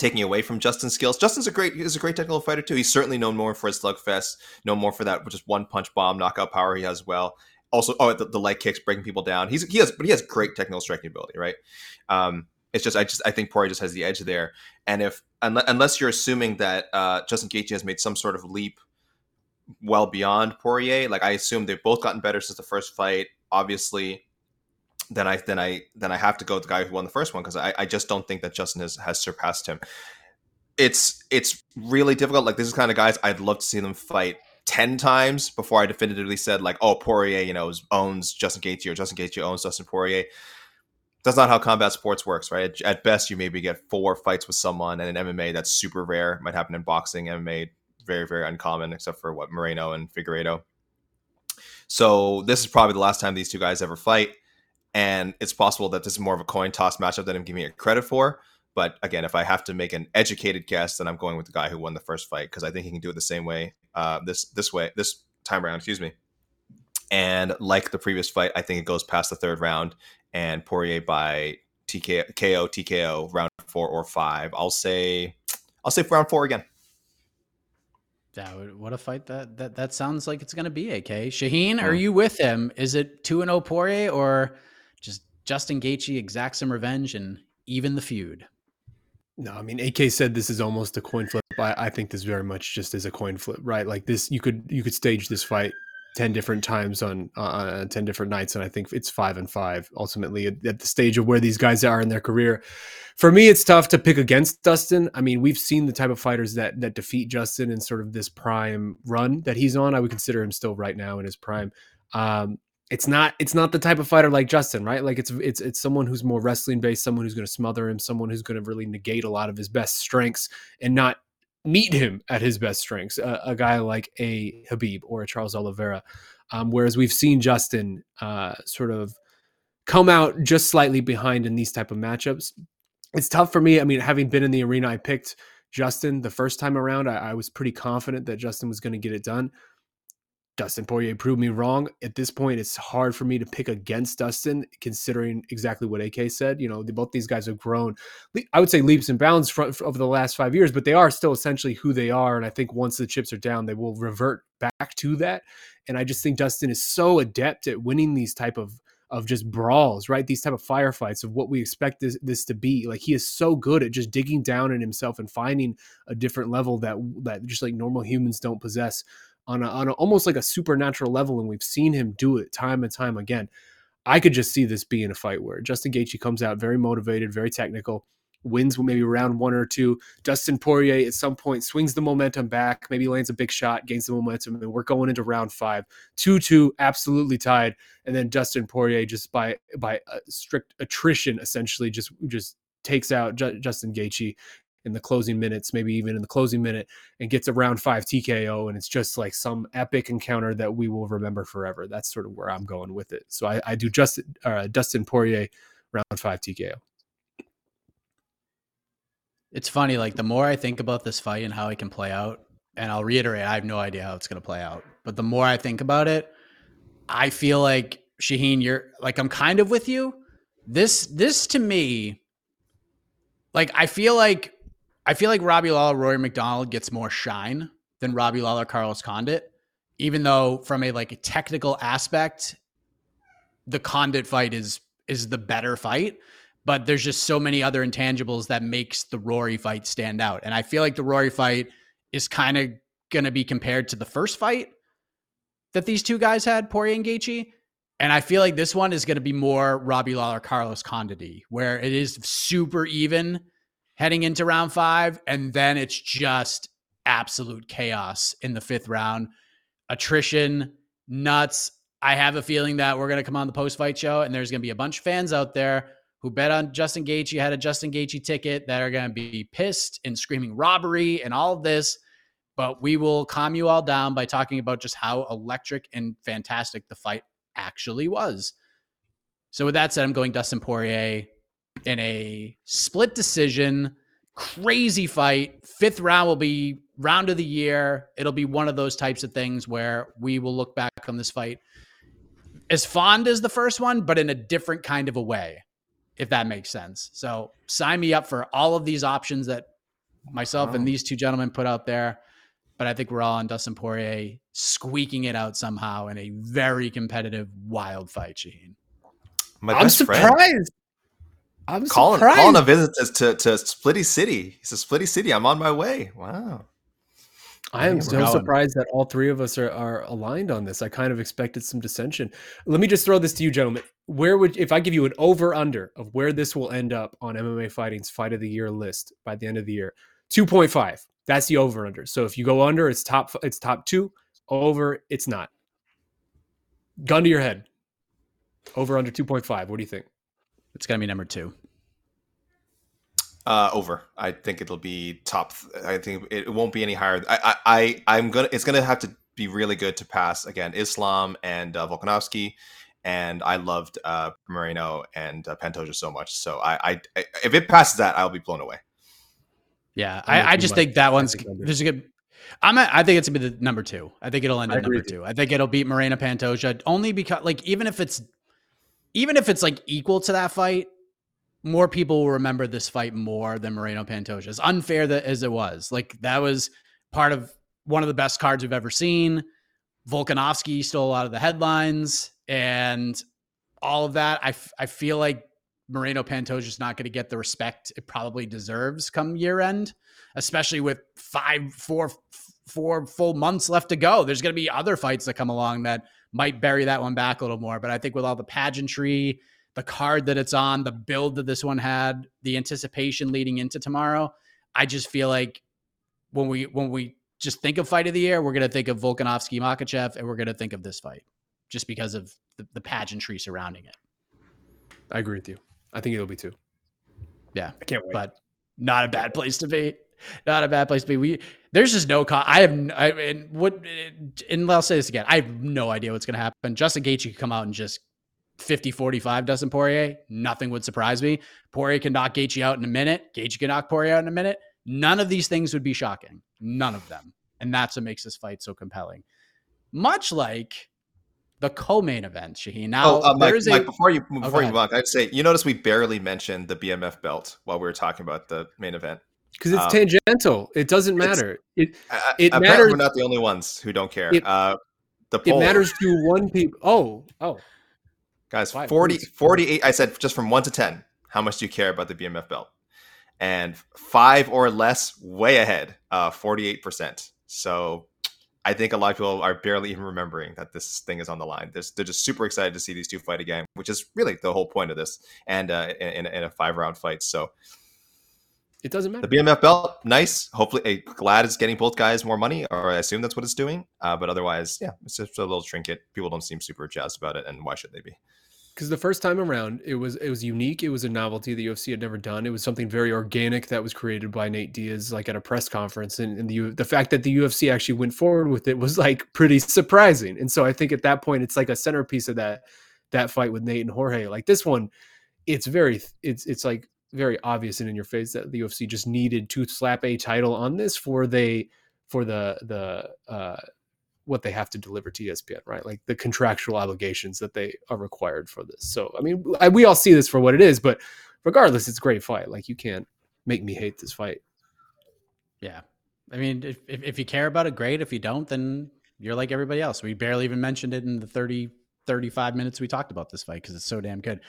taking away from Justin's skills. Justin's a great he's a great technical fighter too. He's certainly known more for his slugfest, known more for that just one punch bomb knockout power he has as well. Also, oh the, the leg kicks breaking people down. He's he has but he has great technical striking ability, right? Um, it's just I just I think Poirier just has the edge there. And if unless, unless you're assuming that uh, Justin Gaethje has made some sort of leap well beyond Poirier, like I assume they've both gotten better since the first fight. Obviously, then I then I then I have to go with the guy who won the first one because I, I just don't think that Justin has, has surpassed him. It's it's really difficult. Like this is kind of guys I'd love to see them fight ten times before I definitively said like, oh Poirier, you know, owns Justin Gaethje or Justin Gaethje owns Dustin Poirier. That's not how combat sports works, right? At, at best, you maybe get four fights with someone, and in MMA, that's super rare. It might happen in boxing, MMA, very very uncommon, except for what Moreno and Figueiredo. So this is probably the last time these two guys ever fight and it's possible that this is more of a coin toss matchup than I'm giving it credit for. But again, if I have to make an educated guess, then I'm going with the guy who won the first fight because I think he can do it the same way uh, this this way this time around. Excuse me. And like the previous fight, I think it goes past the third round and Poirier by TK, KO TKO round four or five. I'll say I'll say round four again. That what a fight that that that sounds like it's going to be. AK Shaheen, Hmm. are you with him? Is it two and zero Poirier or Justin Gaethje exacts some revenge and even the feud? No, I mean AK said this is almost a coin flip. I, I think this very much just is a coin flip, right? Like this, you could you could stage this fight ten different times on uh, on ten different nights, and I think it's five and five ultimately at, at the stage of where these guys are in their career. For me, it's tough to pick against Dustin. I mean, we've seen the type of fighters that that defeat Justin in sort of this prime run that he's on. I would consider him still right now in his prime. Um, it's not it's not the type of fighter like Justin, right? Like it's it's it's someone who's more wrestling based, someone who's going to smother him, someone who's going to really negate a lot of his best strengths and not meet him at his best strengths. A, a guy like a Khabib or a Charles Oliveira, um, whereas we've seen Justin uh, sort of come out just slightly behind in these type of matchups. It's tough for me. I mean, having been in the arena, I picked Justin the first time around. I, I was pretty confident that Justin was going to get it done Dustin Poirier proved me wrong. At this point, it's hard for me to pick against Dustin, considering exactly what AK said. You know, both these guys have grown, I would say leaps and bounds for, for, over the last five years, but they are still essentially who they are. And I think once the chips are down, they will revert back to that. And I just think Dustin is so adept at winning these type of of just brawls, right? These type of firefights of what we expect this, this to be. Like he is so good at just digging down in himself and finding a different level that that just like normal humans don't possess on a, on a, almost like a supernatural level, and we've seen him do it time and time again. I could just see this being a fight where Justin Gaethje comes out very motivated, very technical, wins maybe round one or two. Dustin Poirier at some point swings the momentum back, maybe lands a big shot, gains the momentum, and we're going into round five, two two, absolutely tied, and then Dustin Poirier just by by uh, strict attrition essentially just just takes out J- Justin Gaethje in the closing minutes, maybe even in the closing minute, and gets a round five TKO. And it's just like some epic encounter that we will remember forever. That's sort of where I'm going with it. So I, I do Justin, uh, Dustin Poirier round five TKO. It's funny, like the more I think about this fight and how it can play out, and I'll reiterate, I have no idea how it's going to play out. But the more I think about it, I feel like Shaheen, you're like I'm kind of with you. This this to me, like I feel like I feel like Robbie Lawler, Rory MacDonald gets more shine than Robbie Lawler, Carlos Condit, even though from a like a technical aspect, the Condit fight is is the better fight. But there's just so many other intangibles that makes the Rory fight stand out. And I feel like the Rory fight is kind of going to be compared to the first fight that these two guys had, Poirier and Gaethje. And I feel like this one is going to be more Robbie Lawler, Carlos Condit, where it is super even heading into round five. And then it's just absolute chaos in the fifth round. Attrition, nuts. I have a feeling that we're going to come on the post fight show and there's going to be a bunch of fans out there who bet on Justin Gaethje, had a Justin Gaethje ticket that are going to be pissed and screaming robbery and all of this. But we will calm you all down by talking about just how electric and fantastic the fight actually was. So with that said, I'm going Dustin Poirier in a split decision, crazy fight. Fifth round will be round of the year. It'll be one of those types of things where we will look back on this fight as fond as the first one, but in a different kind of a way, if that makes sense. So sign me up for all of these options that myself wow. and these two gentlemen put out there. But I think we're all on Dustin Poirier squeaking it out somehow in a very competitive, wild fight, Shaheen. My I'm surprised. Friend. I'm calling surprised. calling a visit to, to Splitty City. He says Splitty City. I'm on my way. Wow. I am so surprised that all three of us are, are aligned on this. I kind of expected some dissension. Let me just throw this to you, gentlemen. Where would if I give you an over under of where this will end up on MMA Fighting's Fight of the Year list by the end of the year? Two point five. That's the over under. So if you go under, it's top. It's top two. Over, it's not. Gun to your head. Over under two point five. What do you think? It's gonna be number two. Uh, over. I think it'll be top. I think it won't be any higher. I, I, I am gonna. It's gonna have to be really good to pass again. Islam and uh, Volkanovski, and I loved uh, Moreno and uh, Pantoja so much. So I, I, if it passes that, I'll be blown away. Yeah, I, I just think that one's there's a good. I'm. A, I think it's gonna be the number two. I think it'll end at number two. I think it'll beat Moreno Pantoja only because, like, even if it's even if it's like equal to that fight, more people will remember this fight more than Moreno Pantoja. As unfair that as it was, like that was part of one of the best cards we've ever seen. Volkanovski stole a lot of the headlines and all of that. I, f- I feel like Moreno Pantoja is not going to get the respect it probably deserves come year end, especially with five, four, four full months left to go. There's going to be other fights that come along that might bury that one back a little more. But I think with all the pageantry, the card that it's on, the build that this one had, the anticipation leading into tomorrow, I just feel like when we when we just think of fight of the year, we're gonna think of Volkanovski Makhachev, and we're gonna think of this fight just because of the, the pageantry surrounding it. I agree with you. I think it'll be two. Yeah, I can't wait. But not a bad place to be. Not a bad place to be. We there's just no. I have. I and what. And I'll say this again. I have no idea what's going to happen. Justin Gaethje could come out and just 50 45 Dustin Poirier. Nothing would surprise me. Poirier can knock Gaethje out in a minute. Gaethje can knock Poirier out in a minute. None of these things would be shocking. None of them. And that's what makes this fight so compelling. much like the co-main event, Shaheen. Now, Oh, uh, Mike, a Mike, before you go before you ahead. move on, I'd say you notice we barely mentioned the BMF belt while we were talking about the main event. Because it's Um, tangential. It doesn't matter. It I, It I matters- We're not the only ones who don't care. It- uh, the it matters to one people. Oh, oh, guys. Five, 40, 48 I said just from one to ten. How much do you care about the BMF belt? And five or less, way ahead, uh, forty-eight percent. So I think a lot of people are barely even remembering that this thing is on the line. They're, they're just super excited to see these two fight again, which is really the whole point of this, and uh, in, in a five-round fight. So it doesn't matter. the BMF belt, nice. Hopefully, eh, glad it's getting both guys more money, or I assume that's what it's doing. Uh, but otherwise, yeah, it's just a little trinket. People don't seem super jazzed about it, and why should they be? because the first time around it was it was unique it was a novelty the ufc had never done it was something very organic that was created by nate diaz like at a press conference and, and the the fact that the ufc actually went forward with it was like pretty surprising and so i think at that point it's like a centerpiece of that that fight with nate and jorge like this one it's very it's it's like very obvious and in your face that the ufc just needed to slap a title on this for they for the the uh what they have to deliver to ESPN, right? Like the contractual obligations that they are required for this. So, I mean, I, we all see this for what it is, but regardless, it's a great fight. Like you can't make me hate this fight. Yeah. I mean, if, if, if you care about it, great. If you don't, then you're like everybody else. We barely even mentioned it in the 30, 35 minutes we talked about this fight because it's so damn good.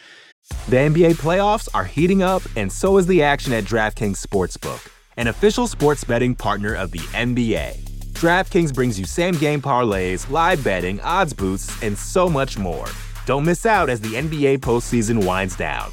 The NBA playoffs are heating up, and so is the action at DraftKings Sportsbook, an official sports betting partner of the NBA. DraftKings brings you same game parlays, live betting, odds boosts, and so much more. Don't miss out as the NBA postseason winds down.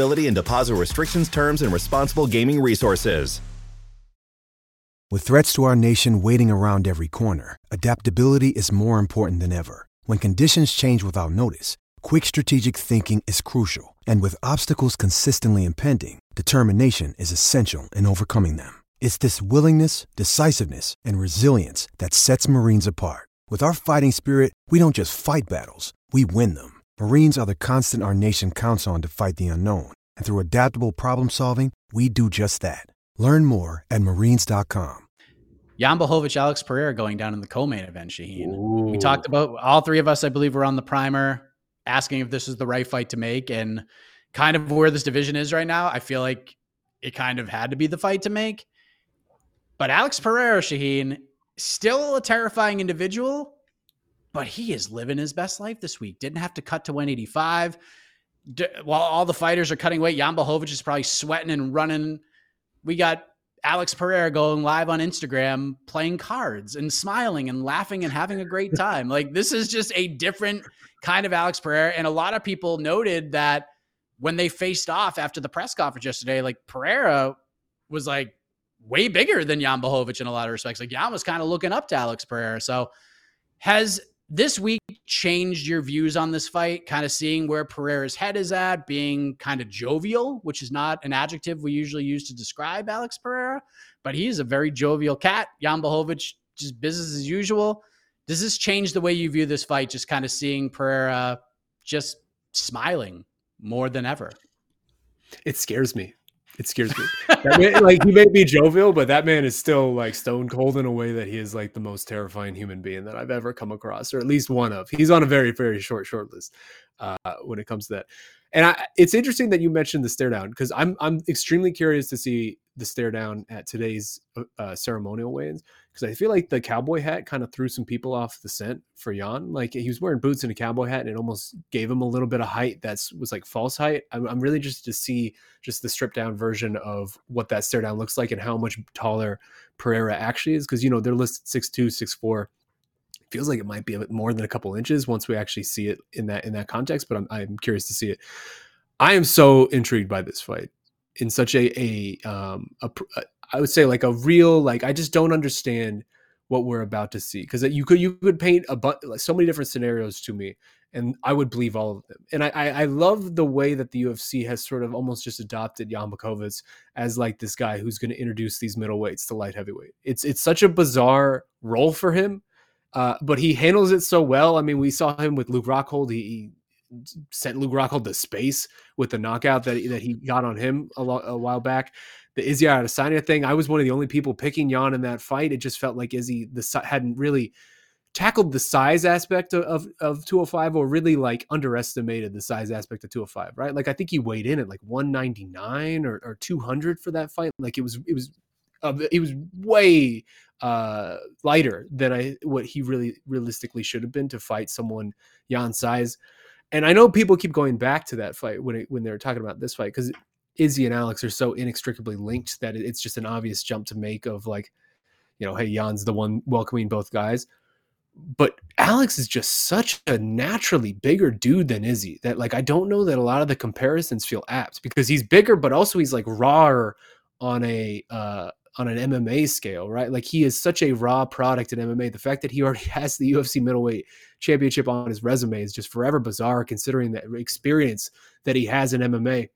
and deposit restrictions, terms, and responsible gaming resources. With threats to our nation waiting around every corner, adaptability is more important than ever. When conditions change without notice, quick strategic thinking is crucial. And with obstacles consistently impending, determination is essential in overcoming them. It's this willingness, decisiveness, and resilience that sets Marines apart. With our fighting spirit, we don't just fight battles, we win them. Marines are the constant our nation counts on to fight the unknown. And through adaptable problem solving, we do just that. Learn more at marines.com. Jan Blachowicz, Alex Pereira going down in the co-main event, Shaheen. We talked about all three of us, I believe, were on the primer asking if this is the right fight to make and kind of where this division is right now. I feel like it kind of had to be the fight to make. But Alex Pereira, Shaheen, still a terrifying individual, but he is living his best life this week. Didn't have to cut to 185. D- while all the fighters are cutting weight, Jan Blachowicz is probably sweating and running. We got Alex Pereira going live on Instagram playing cards and smiling and laughing and having a great time. like this is just a different kind of Alex Pereira. And a lot of people noted that when they faced off after the press conference yesterday, like Pereira was like way bigger than Jan Blachowicz in a lot of respects. Like Jan was kind of looking up to Alex Pereira. So has this week changed your views on this fight? Kind of seeing where Pereira's head is at, being kind of jovial, which is not an adjective we usually use to describe Alex Pereira, but he's a very jovial cat. Jan Blachowicz, just business as usual. Does this change the way you view this fight? Just kind of seeing Pereira just smiling more than ever. It scares me. It scares me. Man, like he may be jovial, but that man is still like stone cold in a way that he is like the most terrifying human being that I've ever come across, or at least one of. He's on a very, very short short list uh, when it comes to that. And I, it's interesting that you mentioned the stare down because I'm I'm extremely curious to see the stare down at today's uh, uh ceremonial weigh-ins because I feel like the cowboy hat kind of threw some people off the scent for Jan. Like he was wearing boots and a cowboy hat, and it almost gave him a little bit of height that's was like false height. I'm, I'm really just to see just the stripped down version of what that stare down looks like and how much taller Pereira actually is because you know they're listed six two, six four feels like it might be a bit more than a couple inches once we actually see it in that in that context. But I'm I'm curious to see it. I am so intrigued by this fight in such a a um a, a I would say like a real like I just don't understand what we're about to see because you could you could paint a but so many different scenarios to me and I would believe all of them. And I, I, I love the way that the UFC has sort of almost just adopted Jan as like this guy who's going to introduce these middleweights to light heavyweight. It's it's such a bizarre role for him uh, but he handles it so well. I mean, we saw him with Luke Rockhold. He, he sent Luke Rockhold to space with the knockout that, that he got on him a, lo- a while back. The Izzy Adesanya thing, I was one of the only people picking Jan in that fight. It just felt like Izzy the hadn't really tackled the size aspect of, of, of 205 or really like underestimated the size aspect of 205, right? Like I think he weighed in at like 199 or, or 200 for that fight. Like it was, it was, uh, it was way uh, lighter than I what he really realistically should have been to fight someone Jan's size. And I know people keep going back to that fight when it, when they're talking about this fight because Izzy and Alex are so inextricably linked that it's just an obvious jump to make of like, you know, hey, Jan's the one welcoming both guys. But Alex is just such a naturally bigger dude than Izzy that like I don't know that a lot of the comparisons feel apt because he's bigger, but also he's like rawer on a uh, on an MMA scale, right? Like he is such a raw product in MMA. The fact that he already has the UFC middleweight championship on his resume is just forever bizarre considering the experience that he has in MMA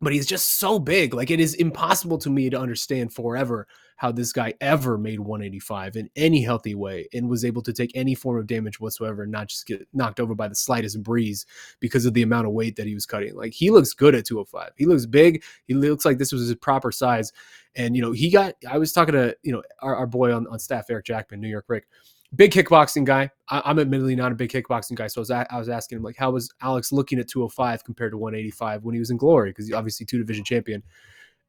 but he's just so big. Like it is impossible to me to understand forever how this guy ever made 185 in any healthy way and was able to take any form of damage whatsoever and not just get knocked over by the slightest breeze because of the amount of weight that he was cutting. Like he looks good at 205. He looks big. He looks like this was his proper size. And you know, he got I was talking to, you know, our, our boy on, on staff, Eric Jackman, New York Rick big kickboxing guy. I, am admittedly not a big kickboxing guy, so I was, I was asking him like, how was Alex looking at 205 compared to 185 when he was in Glory? Because he's obviously two division champion,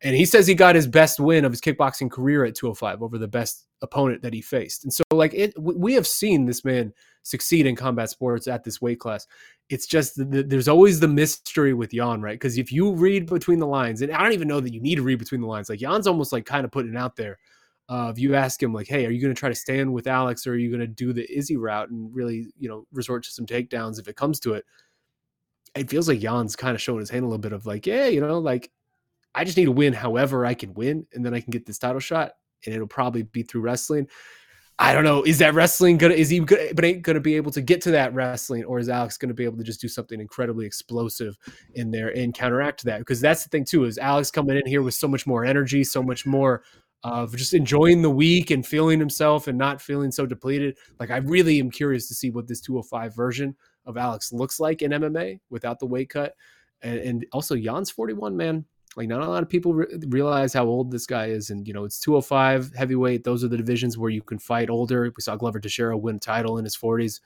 and he says he got his best win of his kickboxing career at 205 over the best opponent that he faced. And so, like, it we have seen this man succeed in combat sports at this weight class. It's just the, there's always the mystery with Jan, right? Because if you read between the lines, and I don't even know that you need to read between the lines, like Jan's almost like kind of putting it out there uh, if you ask him like, "Hey, are you going to try to stand with Alex, or are you going to do the Izzy route and really, you know, resort to some takedowns if it comes to it?" It feels like Jan's kind of showing his hand a little bit of like, "Yeah, you know, like I just need to win however I can win, and then I can get this title shot, and it'll probably be through wrestling." I don't know. Is that wrestling gonna? Is he gonna, but ain't gonna be able to get to that wrestling, or is Alex gonna be able to just do something incredibly explosive in there and counteract that? Because that's the thing too. Is Alex coming in here with so much more energy, so much more of just enjoying the week and feeling himself and not feeling so depleted. Like I really am curious to see what this 205 version of Alex looks like in MMA without the weight cut. And, and also Jan's 41, man. Like not a lot of people re- realize how old this guy is. And, you know, it's 205 heavyweight. Those are the divisions where you can fight older. We saw Glover Teixeira win a title in his 40s.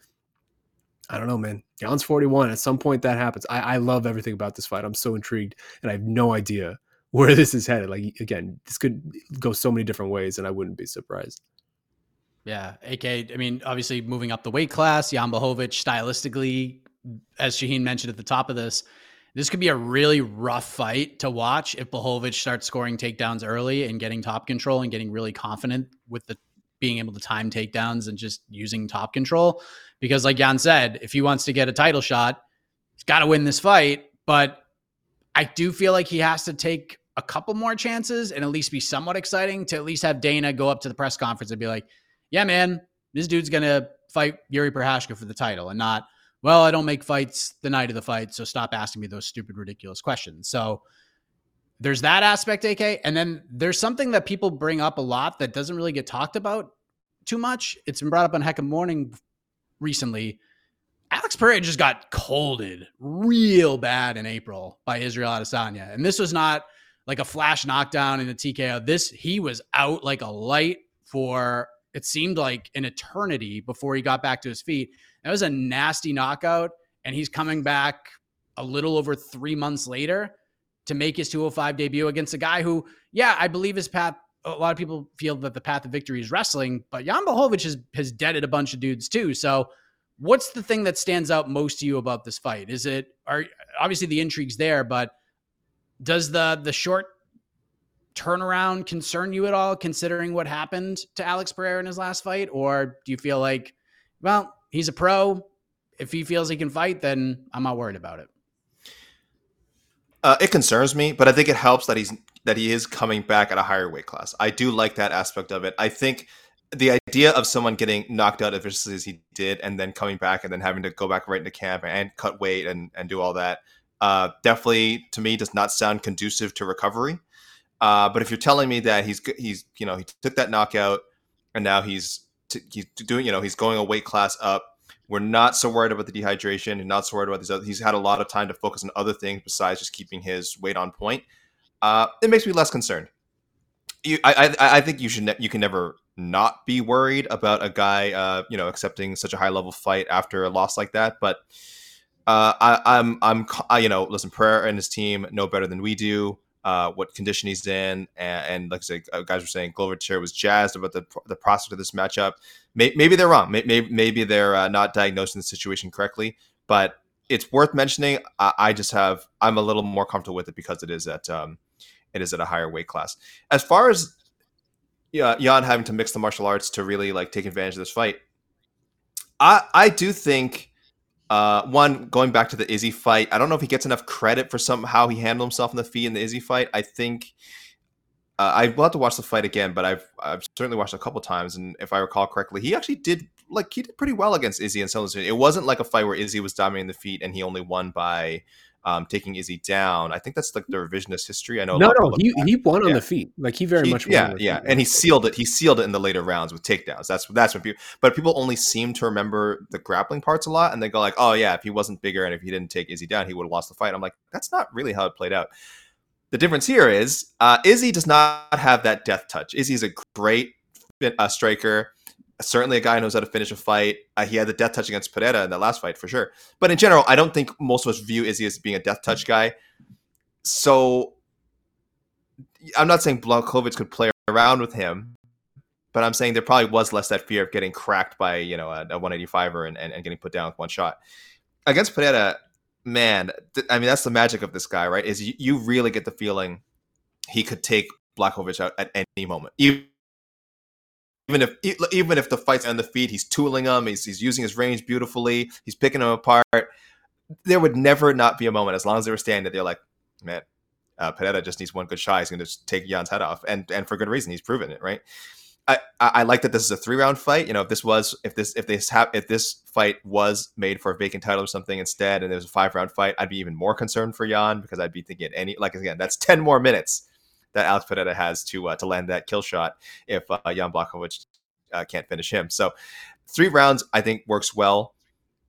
I don't know, man. Jan's 41. At some point that happens. I, I love everything about this fight. I'm so intrigued and I have no idea where this is headed. Like again, this could go so many different ways, and I wouldn't be surprised. Yeah, AK. I mean, obviously moving up the weight class, Jan Blachowicz stylistically, as Shaheen mentioned at the top of this, this could be a really rough fight to watch if Blachowicz starts scoring takedowns early and getting top control and getting really confident with the being able to time takedowns and just using top control. Because, like Jan said, if he wants to get a title shot, he's got to win this fight. But I do feel like he has to take a couple more chances and at least be somewhat exciting to at least have Dana go up to the press conference and be like, yeah, man, this dude's going to fight Jiri Prochazka for the title and not, well, I don't make fights the night of the fight. So stop asking me those stupid, ridiculous questions. So there's that aspect, AK. And then there's something that people bring up a lot that doesn't really get talked about too much. It's been brought up on Heck of Morning recently Alex Pereira just got colded real bad in April by Israel Adesanya. And this was not like a flash knockdown in the TKO. This, he was out like a light for it seemed like an eternity before he got back to his feet. That was a nasty knockout. And he's coming back a little over three months later. to make his 205 debut against a guy who, yeah, I believe his path. A lot of people feel that the path of victory is wrestling, but Jan Blachowicz has has deaded a bunch of dudes too. So, what's the thing that stands out most to you about this fight? Is it are obviously the intrigue's there, but does the the short turnaround concern you at all, considering what happened to Alex Pereira in his last fight, or do you feel like, well, he's a pro. If he feels he can fight, then I'm not worried about it. Uh, it concerns me, but I think it helps that he's that he is coming back at a higher weight class. I do like that aspect of it. I think the idea of someone getting knocked out as viciously as he did, and then coming back and then having to go back right into camp and cut weight and and do all that, uh, definitely to me does not sound conducive to recovery. Uh, but if you're telling me that he's he's you know he took that knockout and now he's he's doing you know he's going a weight class up we're not so worried about the dehydration and not so worried about these other. He's had a lot of time to focus on other things besides just keeping his weight on point. Uh, it makes me less concerned. You, I, I, I think you should. Ne- you can never not be worried about a guy, uh, you know, accepting such a high level fight after a loss like that. But uh, I, I'm, I'm, I, you know, listen, Prayer and his team know better than we do uh, what condition he's in, and, and like I said, uh, guys were saying, Glover Teixeira was jazzed about the the prospect of this matchup. Maybe, maybe they're wrong. Maybe, maybe they're uh, not diagnosing the situation correctly, but it's worth mentioning. I, I, just have I'm a little more comfortable with it because it is at um, it is at a higher weight class. As far as yeah, Jan having to mix the martial arts to really like take advantage of this fight, I I do think uh, one going back to the Izzy fight, I don't know if he gets enough credit for some how he handled himself in the feet in the Izzy fight. I think uh, I will have to watch the fight again, but I've I've certainly watched a couple times, and if I recall correctly, he actually did like he did pretty well against Izzy and of It wasn't like a fight where Izzy was dominating the feet and he only won by um, taking Izzy down. I think that's like the revisionist history. I know. No, no, he, he won yeah. on the feet. Like he very he, much. yeah, yeah, feet. and he sealed it. He sealed it in the later rounds with takedowns. That's that's what people. But people only seem to remember the grappling parts a lot, and they go like, "Oh yeah, if he wasn't bigger and if he didn't take Izzy down, he would have lost the fight." I'm like, that's not really how it played out. The difference here is uh, Izzy does not have that death touch. Izzy is a great uh, striker certainly a guy who knows how to finish a fight. Uh, he had the death touch against Pereira in that last fight for sure. But in general, I don't think most of us view Izzy as being a death touch guy. So I'm not saying Blachowicz could play around with him, but I'm saying there probably was less that fear of getting cracked by you know a, a 185er and, and, and, getting put down with one shot against Pereira. Man, th- I mean that's the magic of this guy, right? Is you, you really get the feeling he could take Blachowicz out at any moment, even even if even if the fight's on the feet, he's tooling them. He's, he's using his range beautifully. He's picking them apart. There would never not be a moment as long as they were standing they're like, man, uh, just needs one good shot. He's going to take Jan's head off, and and for good reason. He's proven it, right? I, I like that this is a three round fight. You know, if this was if this if this ha- if this fight was made for a vacant title or something instead, and was a five round fight, I'd be even more concerned for Jan because I'd be thinking any like again that's ten more minutes that Alex Pereira has to uh, to land that kill shot if uh, Jan Blachowicz uh, can't finish him. So three rounds I think works well.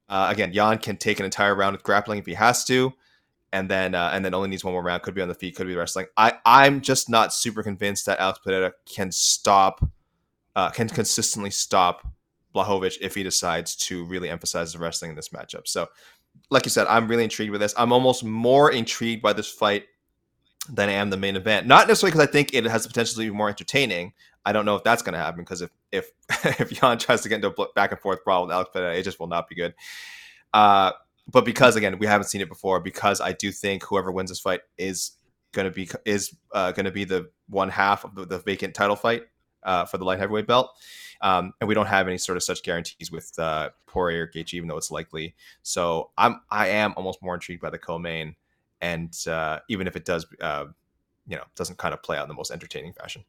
Uh, again, Jan can take an entire round with grappling if he has to, and then uh, and then only needs one more round. Could be on the feet, could be wrestling. I I'm just not super convinced that Alex Pereira can stop, uh, can consistently stop Blachowicz if he decides to really emphasize the wrestling in this matchup. So, like you said, I'm really intrigued with this. I'm almost more intrigued by this fight than I am the main event. Not necessarily because I think it has the potential to be more entertaining. I don't know if that's going to happen because if if if Jan tries to get into a back and forth brawl with Alex Pereira, it just will not be good. Uh, but because again we haven't seen it before, because I do think whoever wins this fight is going to be is uh, going to be the one half of the, the vacant title fight uh, for the light heavyweight belt. Um, and we don't have any sort of such guarantees with uh, Poirier Gaethje, even though it's likely. So I'm I am almost more intrigued by the co-main and uh, even if it does, uh, you know, doesn't kind of play out in the most entertaining fashion.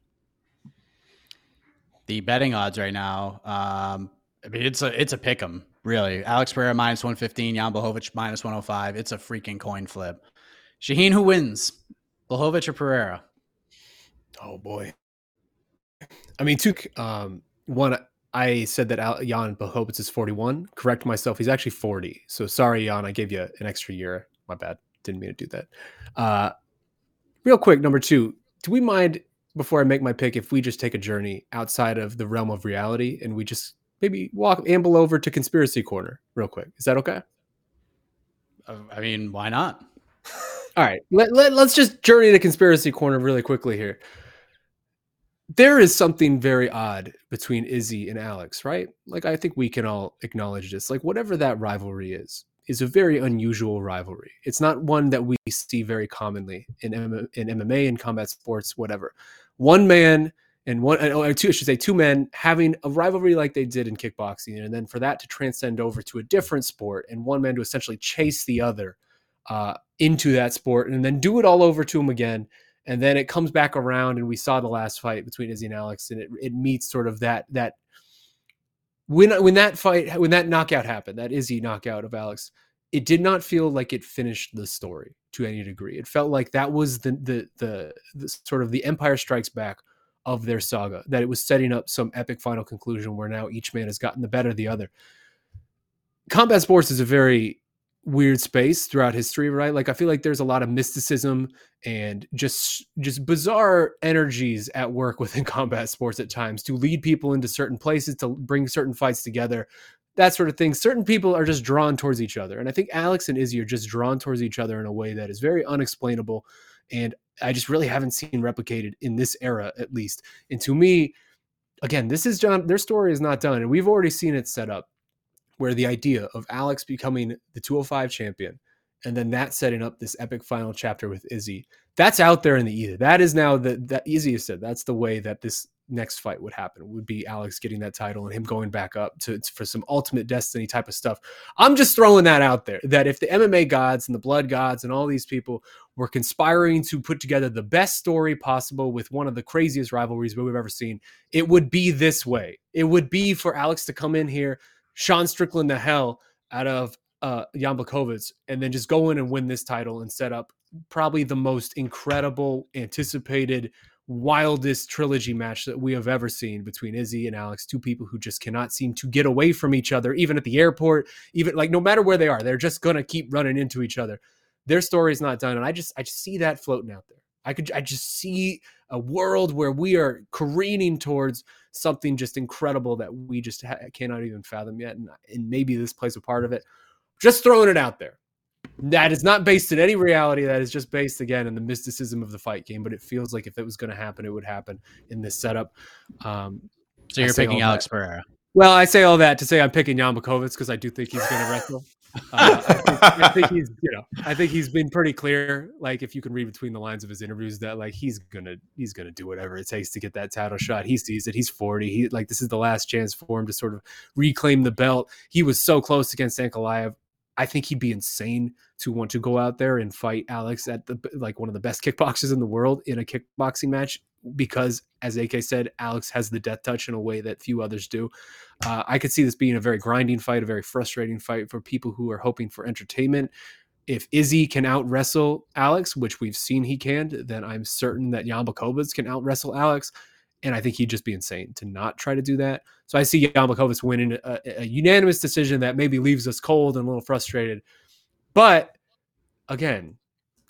The betting odds right now, um, I mean, it's a it's a pick 'em really. Alex Pereira minus one fifteen, Jan Blachowicz minus one hundred five. It's a freaking coin flip. Shaheen, who wins, Blachowicz or Pereira? Oh boy. I mean, two. Um, one, I said that Al- Jan Blachowicz is forty one. Correct myself. He's actually forty. So sorry, Jan. I gave you an extra year. My bad didn't mean to do that. Uh, real quick, number two, do we mind before I make my pick if we just take a journey outside of the realm of reality and we just maybe walk amble over to conspiracy corner real quick? Is that okay? Uh, I mean, why not? All right, let, let, let's just journey to conspiracy corner really quickly here. There is something very odd between Izzy and Alex, right? Like I think we can all acknowledge this. Like whatever that rivalry is, is a very unusual rivalry. It's not one that we see very commonly in in MMA and combat sports, whatever. One man and one, or two, I should say, two men having a rivalry like they did in kickboxing, and then for that to transcend over to a different sport, and one man to essentially chase the other uh, into that sport, and then do it all over to him again, and then it comes back around, and we saw the last fight between Izzy and Alex, and it, it meets sort of that that when uh, when that fight when that knockout happened, that Izzy knockout of Alex, it did not feel like it finished the story to any degree. It felt like that was the the the, the sort of the Empire Strikes Back of their saga, that it was setting up some epic final conclusion where now each man has gotten the better of the other. Combat sports is a very weird space throughout history, right? Like I feel like there's a lot of mysticism and just just bizarre energies at work within combat sports at times to lead people into certain places to bring certain fights together. That sort of thing. Certain people are just drawn towards each other. And I think Alex and Izzy are just drawn towards each other in a way that is very unexplainable. And I just really haven't seen replicated in this era, at least. And to me, again, this is John, their story is not done. And we've already seen it set up where the idea of Alex becoming the 205 champion and then that setting up this epic final chapter with Izzy, that's out there in the ether. That is now the Izzy said that's the way that this next fight would happen would be Alex getting that title and him going back up to for some ultimate destiny type of stuff. I'm just throwing that out there that if the MMA gods and the blood gods and all these people were conspiring to put together the best story possible with one of the craziest rivalries we've ever seen, it would be this way. It would be for Alex to come in here, Sean Strickland the hell out of uh, and then just go in and win this title and set up probably the most incredible, anticipated wildest trilogy match that we have ever seen between Izzy and Alex, two people who just cannot seem to get away from each other, even at the airport, even like no matter where they are, they're just gonna keep running into each other. Their story is not done, and I just I just see that floating out there. I could I just see a world where we are careening towards something just incredible that we just ha- cannot even fathom yet, and, and maybe this plays a part of it. Just throwing it out there that is not based in any reality. That is just based again in the mysticism of the fight game. But it feels like if it was going to happen, it would happen in this setup. Um, so you're picking Alex that. Pereira. Well, I say all that to say I'm picking Jan Blachowicz because I do think he's going to wrestle. Uh, I, think, he's, you know, I think he's been pretty clear. Like if you can read between the lines of his interviews, that like he's gonna he's gonna do whatever it takes to get that title shot. He sees it. He's 40. He like this is the last chance for him to sort of reclaim the belt. He was so close against Ankalaev. I think he'd be insane to want to go out there and fight Alex at the like one of the best kickboxers in the world in a kickboxing match because, as AK said, Alex has the death touch in a way that few others do. Uh, I could see this being a very grinding fight, a very frustrating fight for people who are hoping for entertainment. If Izzy can out wrestle Alex, which we've seen he can, then I'm certain that Blachowicz can out wrestle Alex. And I think he'd just be insane to not try to do that. So I see Jan winning a, a, unanimous decision that maybe leaves us cold and a little frustrated. But again,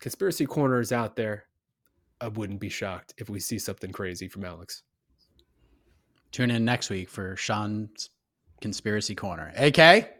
conspiracy corner is out there. I wouldn't be shocked if we see something crazy from Alex. Tune in next week for Sean's conspiracy corner. AK,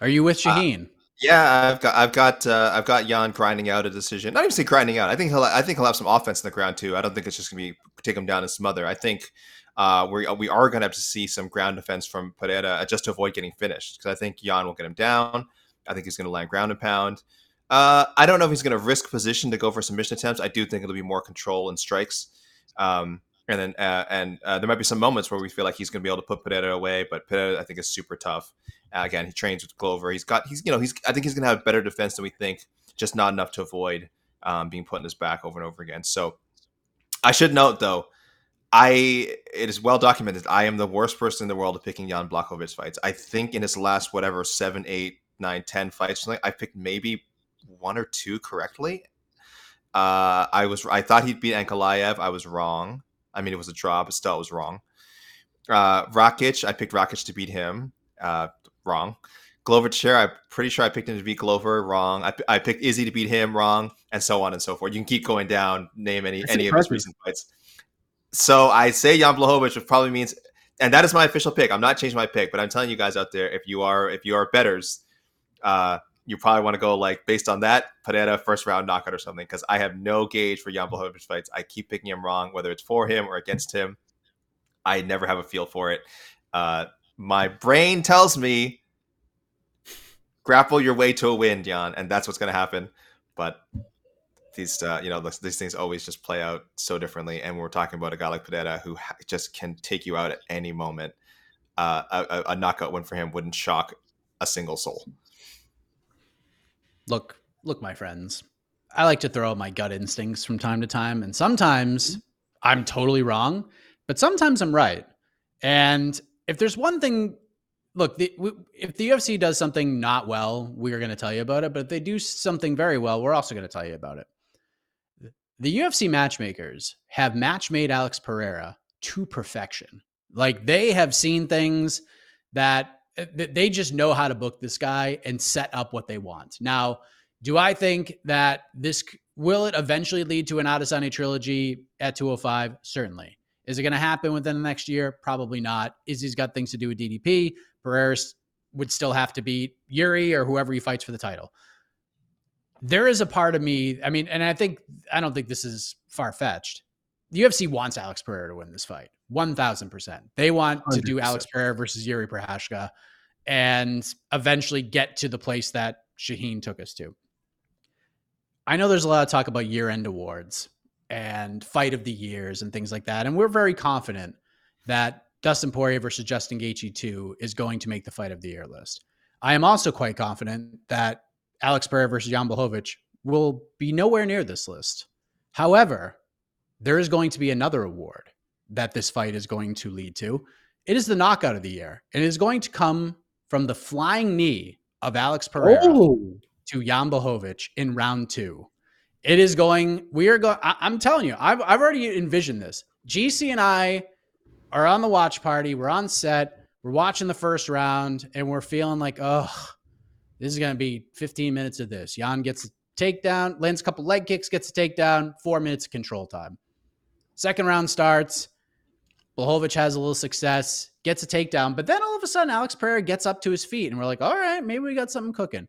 are you with uh, Shaheen? Uh, yeah, I've got, I've got, uh, I've got Jan grinding out a decision. Not even say grinding out. I think he'll, I think he'll have some offense in the ground too. I don't think it's just gonna be take him down and smother. I think uh, we we are gonna have to see some ground defense from Pereira uh, just to avoid getting finished because I think Jan will get him down. I think he's gonna land ground and pound. Uh, I don't know if he's gonna risk position to go for submission attempts. I do think it'll be more control and strikes. Um, and then uh, and uh, there might be some moments where we feel like he's going to be able to put Pereira away, but Pereira I think is super tough. Again, he trains with Glover. He's got he's you know he's I think he's going to have better defense than we think, just not enough to avoid um, being put in his back over and over again. So I should note though, I it is well documented. I am the worst person in the world at picking Jan Blachowicz fights. I think in his last whatever seven, eight, nine, ten fights, I picked maybe one or two correctly. Uh, I was I thought he'd beat Ankalaev. I was wrong. I mean, it was a draw, but still, I was wrong. Uh, Rakic, I picked Rakic to beat him. Uh, wrong. Glover Teixeira, I'm pretty sure I picked him to beat Glover. Wrong. I, I picked Izzy to beat him. Wrong, and so on and so forth. You can keep going down. Name any That's any impressive. of his recent fights. So I say Jan Blachowicz, which probably means, and that is my official pick. I'm not changing my pick, but I'm telling you guys out there, if you are if you are betters, uh, you probably want to go like based on that Pereira first round knockout or something because I have no gauge for Jan Blachowicz fights. I keep picking him wrong, whether it's for him or against him. I never have a feel for it. Uh, my brain tells me grapple your way to a win, Jan, and that's what's going to happen. But these, uh, you know, these things always just play out so differently. And we're talking about a guy like Pereira who ha- just can take you out at any moment. Uh, a, a knockout win for him wouldn't shock a single soul. Look, look, my friends. I like to throw out my gut instincts from time to time, and sometimes I'm totally wrong, but sometimes I'm right. And if there's one thing, look, the, if the UFC does something not well, we're going to tell you about it. But if they do something very well, we're also going to tell you about it. The UFC matchmakers have match made Alex Pereira to perfection. Like they have seen things that they just know how to book this guy and set up what they want. Now, do I think that this will it eventually lead to an Adesanya trilogy at 205? Certainly. Is it going to happen within the next year? Probably not. Izzy's got things to do with DDP. Pereira would still have to beat Jiri or whoever he fights for the title. There is a part of me, I mean, and I think, I don't think this is far fetched. The UFC wants Alex Pereira to win this fight. 1000%. They want 100%. to do Alex Pereira versus Jiri Prochazka and eventually get to the place that Shaheen took us to. I know there's a lot of talk about year end awards and fight of the years and things like that. And we're very confident that Dustin Poirier versus Justin Gaethje 2 is going to make the fight of the year list. I am also quite confident that Alex Pereira versus Jan Blachowicz will be nowhere near this list. However, there is going to be another award that this fight is going to lead to. It is the knockout of the year, and it is going to come from the flying knee of Alex Pereira oh. to Jan Blachowicz in round two. It is going. We are going. I, am telling you, I've I've already envisioned this. GC and I are on the watch party. We're on set. We're watching the first round, and we're feeling like, oh, this is going to be 15 minutes of this. Jan gets a takedown, lands a couple leg kicks, gets a takedown, four minutes of control time. Second round starts. Blachowicz has a little success, gets a takedown, but then all of a sudden Alex Pereira gets up to his feet, and we're like, all right, maybe we got something cooking.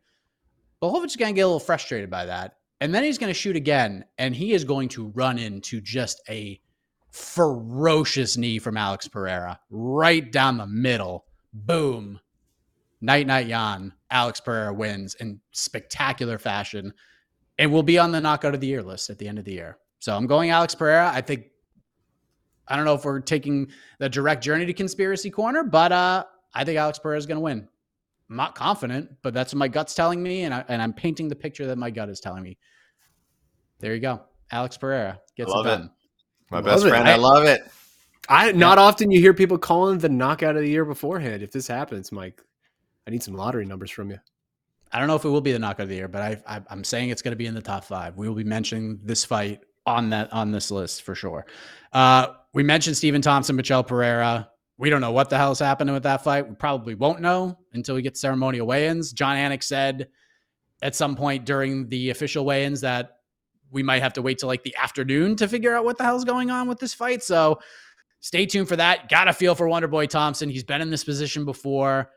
Blachowicz is going to get a little frustrated by that. And then he's going to shoot again, and he is going to run into just a ferocious knee from Alex Pereira right down the middle. Boom. Night, night, Jan. Alex Pereira wins in spectacular fashion and will be on the knockout of the year list at the end of the year. So I'm going Alex Pereira. I think I don't know if we're taking the direct journey to conspiracy corner, but uh, I think Alex Pereira is going to win. I'm not confident, but that's what my gut's telling me, and I, and I'm painting the picture that my gut is telling me. There you go, Alex Pereira gets it done. It. My love best it. friend, I, I, love it. I not yeah. often you hear people calling the knockout of the year beforehand. If this happens, Mike, I need some lottery numbers from you. I don't know if it will be the knockout of the year, but I, I I'm saying it's going to be in the top five. We will be mentioning this fight on that on this list for sure. Uh, we mentioned Stephen Thompson, Michel Pereira. We don't know what the hell is happening with that fight. We probably won't know until we get ceremonial weigh-ins. Jon Anik said at some point during the official weigh-ins that we might have to wait till like the afternoon to figure out what the hell's going on with this fight. So stay tuned for that. Got a feel for Wonder Boy Thompson. He's been in this position before.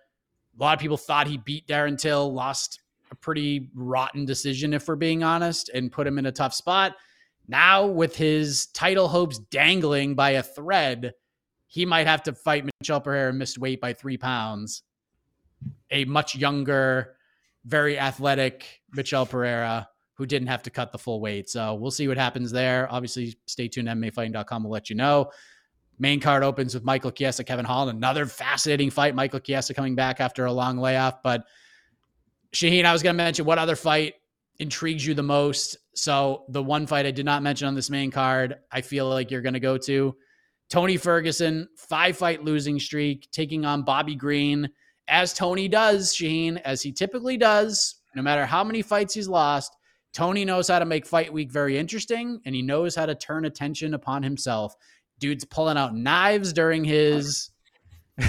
A lot of people thought he beat Darren Till, lost a pretty rotten decision, if we're being honest, and put him in a tough spot. Now, with his title hopes dangling by a thread, he might have to fight Michel Pereira, and missed weight by three pounds. A much younger, very athletic Michel Pereira who didn't have to cut the full weight. So we'll see what happens there. Obviously, stay tuned. MMAfighting.com will let you know. Main card opens with Michael Chiesa, Kevin Holland. Another fascinating fight. Michael Chiesa coming back after a long layoff. But Shaheen, I was going to mention what other fight intrigues you the most? So the one fight I did not mention on this main card, I feel like you're going to go to Tony Ferguson, five fight losing streak, taking on Bobby Green, as Tony does, Shaheen, as he typically does, no matter how many fights he's lost. Tony knows how to make fight week very interesting, and he knows how to turn attention upon himself. Dude's pulling out knives during his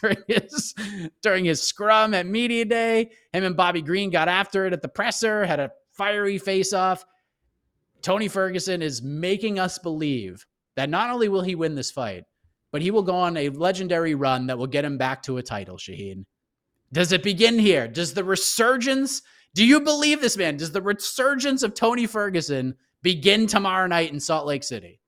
during his during his scrum at media day. Him and Bobby Green got after it at the presser, had a fiery face off. Tony Ferguson is making us believe that not only will he win this fight, but he will go on a legendary run that will get him back to a title, Shaheen. Does it begin here? Does the resurgence, Do you believe this, man? Does the resurgence of Tony Ferguson begin tomorrow night in Salt Lake City?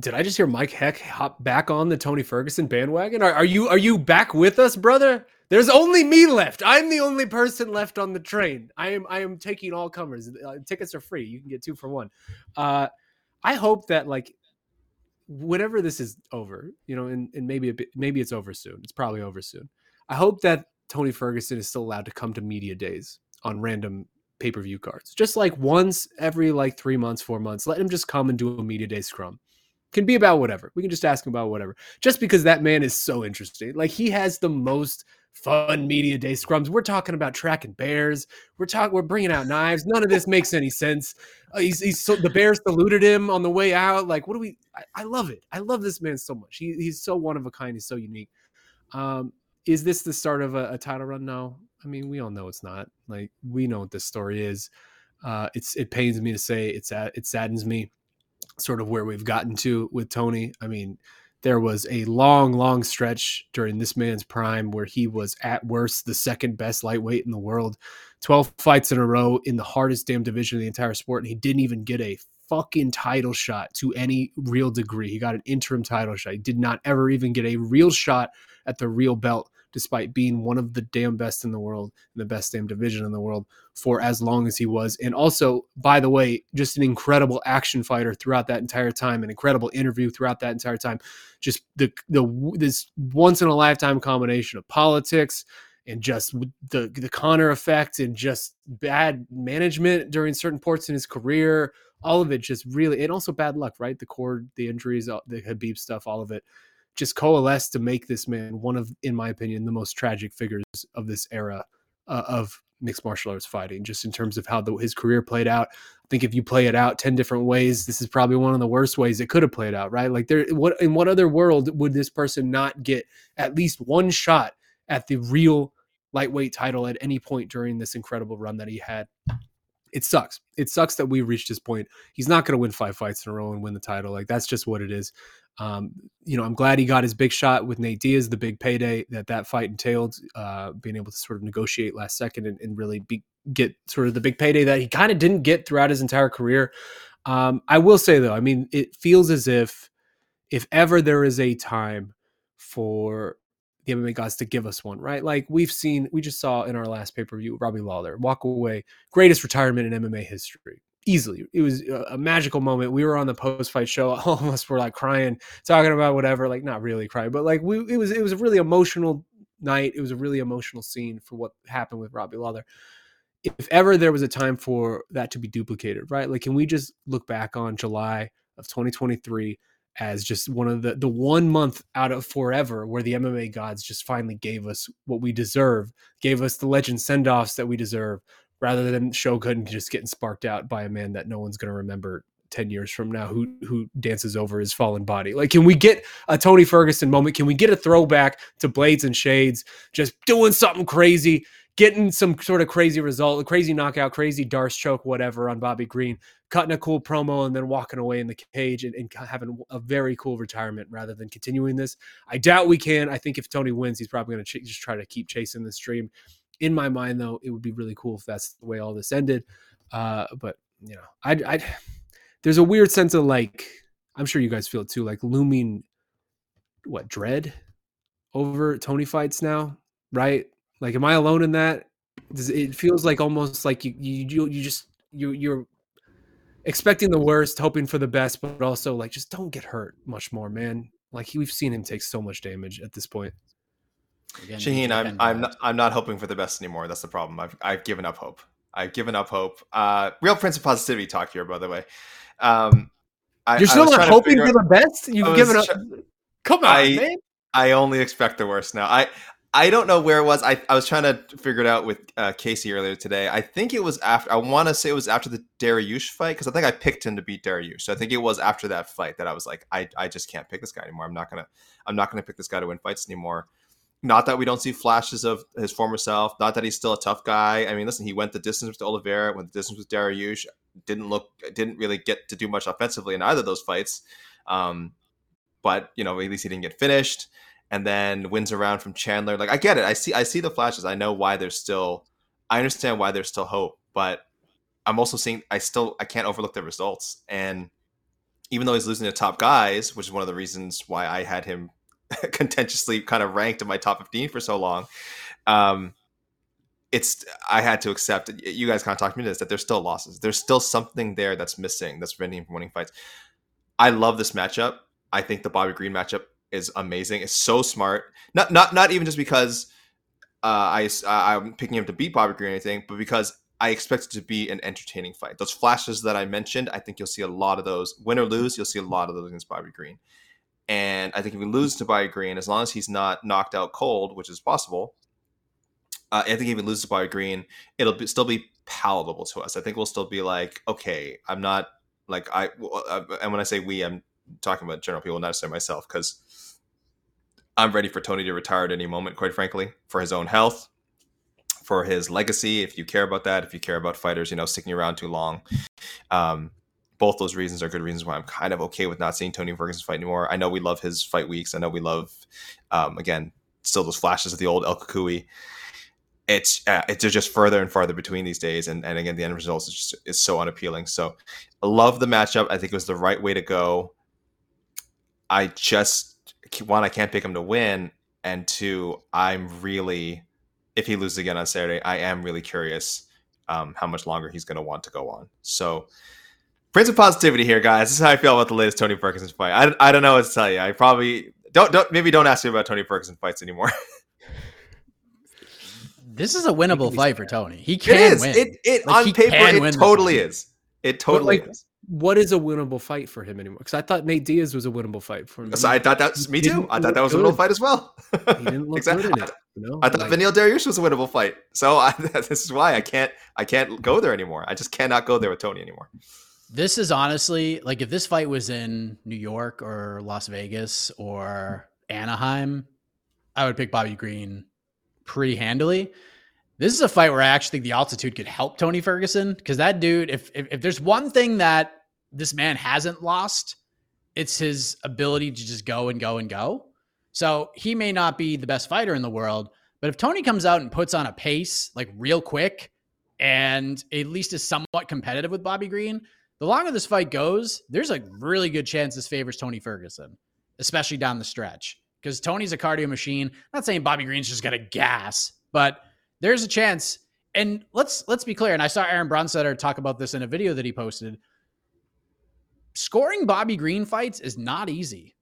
Did I just hear Mike Heck hop back on the Tony Ferguson bandwagon? Are, are you are you back with us, brother? There's only me left. I'm the only person left on the train. I am I am taking all comers. Uh, tickets are free. You can get two for one. Uh, I hope that like whenever this is over, you know, and, and maybe bit, maybe it's over soon. It's probably over soon. I hope that Tony Ferguson is still allowed to come to media days on random pay per view cards, just like once every like three months, four months. Let him just come and do a media day scrum can be about whatever. We can just ask him about whatever. Just because that man is so interesting. Like he has the most fun media day scrums. We're talking about tracking bears. We're talking. We're bringing out knives. None of this makes any sense. Uh, he's, he's so the bears saluted him on the way out. Like what do we? I, I, love it. I love this man so much. He, he's so one of a kind. He's so unique. Um, is this the start of a, a title run? No. I mean, we all know it's not. Like we know what this story is. Uh, it's it pains me to say. It's it saddens me sort of where we've gotten to with Tony. I mean, there was a long, long stretch during this man's prime where he was at worst the second best lightweight in the world. 12 fights in a row in the hardest damn division of the entire sport. And he didn't even get a fucking title shot to any real degree. He got an interim title shot. He did not ever even get a real shot at the real belt despite being one of the damn best in the world, in the best damn division in the world for as long as he was. And also, by the way, just an incredible action fighter throughout that entire time, an incredible interview throughout that entire time. Just the the this once in a lifetime combination of politics and just the the Conor effect and just bad management during certain ports in his career. All of it just really, and also bad luck, right? The cord, the injuries, the Khabib stuff, all of it just coalesced to make this man one of, in my opinion, the most tragic figures of this era uh, of mixed martial arts fighting. Just in terms of how the, his career played out, I think if you play it out ten different ways, this is probably one of the worst ways it could have played out. Right? Like there, what in what other world would this person not get at least one shot at the real lightweight title at any point during this incredible run that he had? It sucks. It sucks that we reached this point. He's not going to win five fights in a row and win the title. Like that's just what it is. Um, you know, I'm glad he got his big shot with Nate Diaz, the big payday that that fight entailed, uh, being able to sort of negotiate last second and, and really be, get sort of the big payday that he kind of didn't get throughout his entire career. Um, I will say though, I mean, it feels as if if ever there is a time for the MMA gods to give us one, right? Like we've seen, we just saw in our last pay per view, Robbie Lawler walk away, greatest retirement in MMA history easily. It was a magical moment. We were on the post fight show. All of us were like crying, talking about whatever, like not really crying, but like we it was it was a really emotional night. It was a really emotional scene for what happened with Robbie Lawler. If ever there was a time for that to be duplicated, right? Like can we just look back on July of 2023 as just one of the the one month out of forever where the MMA gods just finally gave us what we deserve, gave us the legend send offs that we deserve, rather than Shogun just getting sparked out by a man that no one's going to remember 10 years from now who who dances over his fallen body. Like can we get a Tony Ferguson moment? Can we get a throwback to Blades and Shades just doing something crazy, getting some sort of crazy result, a crazy knockout, crazy Darce choke whatever on Bobby Green, cutting a cool promo and then walking away in the cage and, and having a very cool retirement rather than continuing this. I doubt we can. I think if Tony wins, he's probably going to ch- just try to keep chasing this dream in my mind, though, it would be really cool if that's the way all this ended. Uh, but you know, I, I, there's a weird sense of like, I'm sure you guys feel it too, like looming, what dread over Tony fights now, right? Like, am I alone in that? Does, it feels like almost like you, you, you just you, you're expecting the worst, hoping for the best, but also like just don't get hurt much more, man. Like we've seen him take so much damage at this point. Again, Shaheen, I'm I'm not, I'm not hoping for the best anymore. That's the problem. I've I've given up hope. I've given up hope. Uh, real Prince of Positivity talk here, by the way. Um, I, You're still not hoping for the best. You've given up. Come on, I, man. I only expect the worst now. I I don't know where it was. I, I was trying to figure it out with uh, Casey earlier today. I think it was after. I want to say it was after the Dariush fight because I think I picked him to beat Dariush. So I think it was after that fight that I was like, I, I just can't pick this guy anymore. I'm not gonna I'm not gonna pick this guy to win fights anymore. Not that we don't see flashes of his former self. Not that he's still a tough guy. I mean, listen, he went the distance with Oliveira, went the distance with Dariush. Didn't look, didn't really get to do much offensively in either of those fights. Um, but you know, at least he didn't get finished. And then wins around from Chandler. Like I get it. I see. I see the flashes. I know why there's still I understand why there's still hope, but I'm also seeing I still I can't overlook the results. And even though he's losing to top guys, which is one of the reasons why I had him contentiously kind of ranked in my top 15 for so long, um, it's I had to accept. You guys kind of talked me this that there's still losses. There's still something there that's missing that's preventing him from winning fights. I love this matchup. I think the Bobby Green matchup is amazing. It's so smart. Not not not even just because uh, I I'm picking him to beat Bobby Green or anything, but because I expect it to be an entertaining fight. Those flashes that I mentioned, I think you'll see a lot of those. Win or lose, you'll see a lot of those against Bobby Green. And I think if we lose to Bobby Green, as long as he's not knocked out cold, which is possible, uh, I think if we lose to Bobby Green, it'll be, still be palatable to us. I think we'll still be like, okay, I'm not like I. Uh, and when I say we, I'm talking about general people, not necessarily myself, because I'm ready for Tony to retire at any moment. Quite frankly, for his own health, for his legacy. If you care about that, if you care about fighters, you know, sticking around too long. Um, both those reasons are good reasons why I'm kind of okay with not seeing Tony Ferguson fight anymore. I know we love his fight weeks. I know we love, um, again, still those flashes of the old El Cucuy. It's uh, it's just further and farther between these days, and, and again, the end result is just is so unappealing. So, love the matchup. I think it was the right way to go. I just one, I can't pick him to win, and two, I'm really, if he loses again on Saturday, I am really curious um, how much longer he's going to want to go on. So, Prince of positivity here, guys. This is how I feel about the latest Tony Ferguson fight. I, I don't know what to tell you. I probably don't don't maybe don't ask me about Tony Ferguson fights anymore. this is a winnable fight for Tony. He can it is. win. It it Like, on paper it totally fight. is. It totally like, is. What is a winnable fight for him anymore? Because I thought Nate Diaz was a winnable fight for him. So I thought that's me too. I thought that was a winnable fight as well. He didn't look Exactly. good in it. You know? I thought Like, Beneil Dariush was a winnable fight. So I, this is why I can't I can't go there anymore. I just cannot go there with Tony anymore. This is honestly like if this fight was in New York or Las Vegas or Anaheim, I would pick Bobby Green pretty handily. This is a fight where I actually think the altitude could help Tony Ferguson because that dude, if, if if there's one thing that this man hasn't lost, it's his ability to just go and go and go. So he may not be the best fighter in the world, but if Tony comes out and puts on a pace like real quick and at least is somewhat competitive with Bobby Green, the longer this fight goes, there's a really good chance this favors Tony Ferguson, especially down the stretch. Because Tony's a cardio machine. I'm not saying Bobby Green's just gonna gas, but there's a chance. And let's let's be clear. And I saw Aaron Bronsteter talk about this in a video that he posted. Scoring Bobby Green fights is not easy.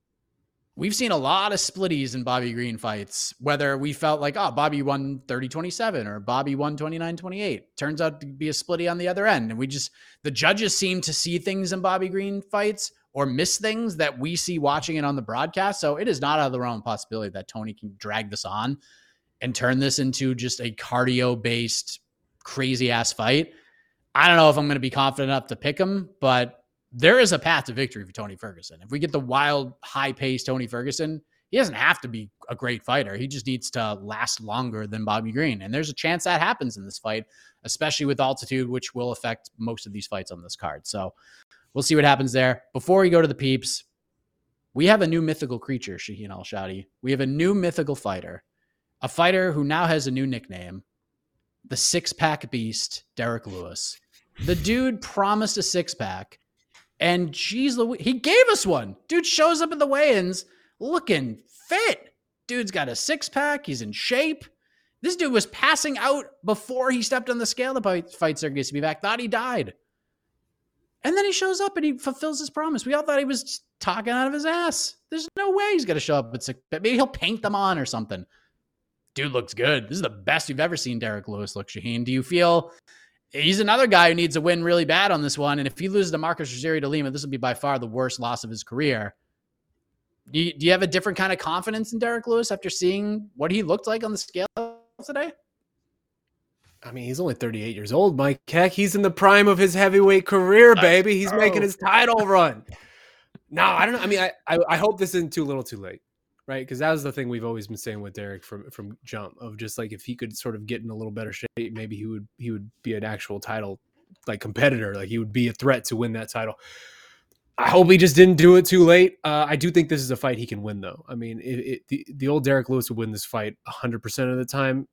We've seen a lot of splitties in Bobby Green fights, whether we felt like, oh, Bobby won 30 27 or Bobby won 29 28. Turns out to be a splitty on the other end. And we just, the judges seem to see things in Bobby Green fights or miss things that we see watching it on the broadcast. So it is not out of the realm of possibility that Tony can drag this on and turn this into just a cardio based, crazy ass fight. I don't know if I'm going to be confident enough to pick him, but there is a path to victory for Tony Ferguson. If we get the wild, high paced Tony Ferguson, he doesn't have to be a great fighter. He just needs to last longer than Bobby Green. And there's a chance that happens in this fight, especially with altitude, which will affect most of these fights on this card. So we'll see what happens there. Before we go to the peeps, we have a new mythical creature, Shaheen Al-Shatti. We have a new mythical fighter, a fighter who now has a new nickname, the six pack beast, Derrick Lewis. The dude promised a six pack. And geez, he gave us one. Dude shows up at the weigh-ins looking fit. Dude's got a six pack. He's in shape. This dude was passing out before he stepped on the scale to fight, be back. Thought he died. And then he shows up and he fulfills his promise. We all thought he was talking out of his ass. There's no way he's going to show up at six. Maybe he'll paint them on or something. Dude looks good. This is the best you've ever seen Derrick Lewis look, Shaheen. Do you feel he's another guy who needs a win really bad on this one. And if he loses to Marcos Rogerio de Lima, this will be by far the worst loss of his career. Do you, do you have a different kind of confidence in Derrick Lewis after seeing what he looked like on the scale today? I mean, he's only 38 years old, Mike. Heck, he's in the prime of his heavyweight career, baby. He's making his title run. No, I don't know. I mean, I, I, I hope this isn't too little too late, right? Because that was the thing we've always been saying with Derrick from from jump of just like if he could sort of get in a little better shape, maybe he would he would be an actual title like competitor. Like he would be a threat to win that title. I hope he just didn't do it too late. Uh, I do think this is a fight he can win, though. I mean, it, it, the the old Derrick Lewis would win this fight 100 percent of the time.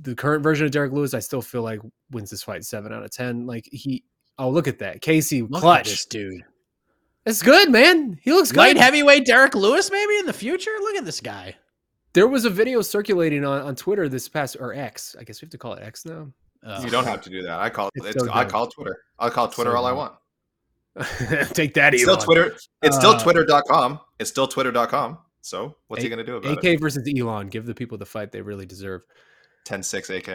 the current version of Derrick Lewis, I still feel like wins this fight seven out of ten. Like he, oh look at that, Casey Look at clutch. this dude. It's good, man. He looks good. Light heavyweight Derrick Lewis, maybe in the future. Look at this guy. There was a video circulating on, on Twitter this past or X. I guess we have to call it X now. Oh. You don't have to do that. I call it. It's It's, so I call it Twitter. I'll call Twitter So all I want. Take that, It's still Twitter. It's still Uh, Twitter.com. It's still Twitter.com. So what's he gonna do about AK it? AK versus Elon. Give the people the fight they really deserve. 10-6 AK.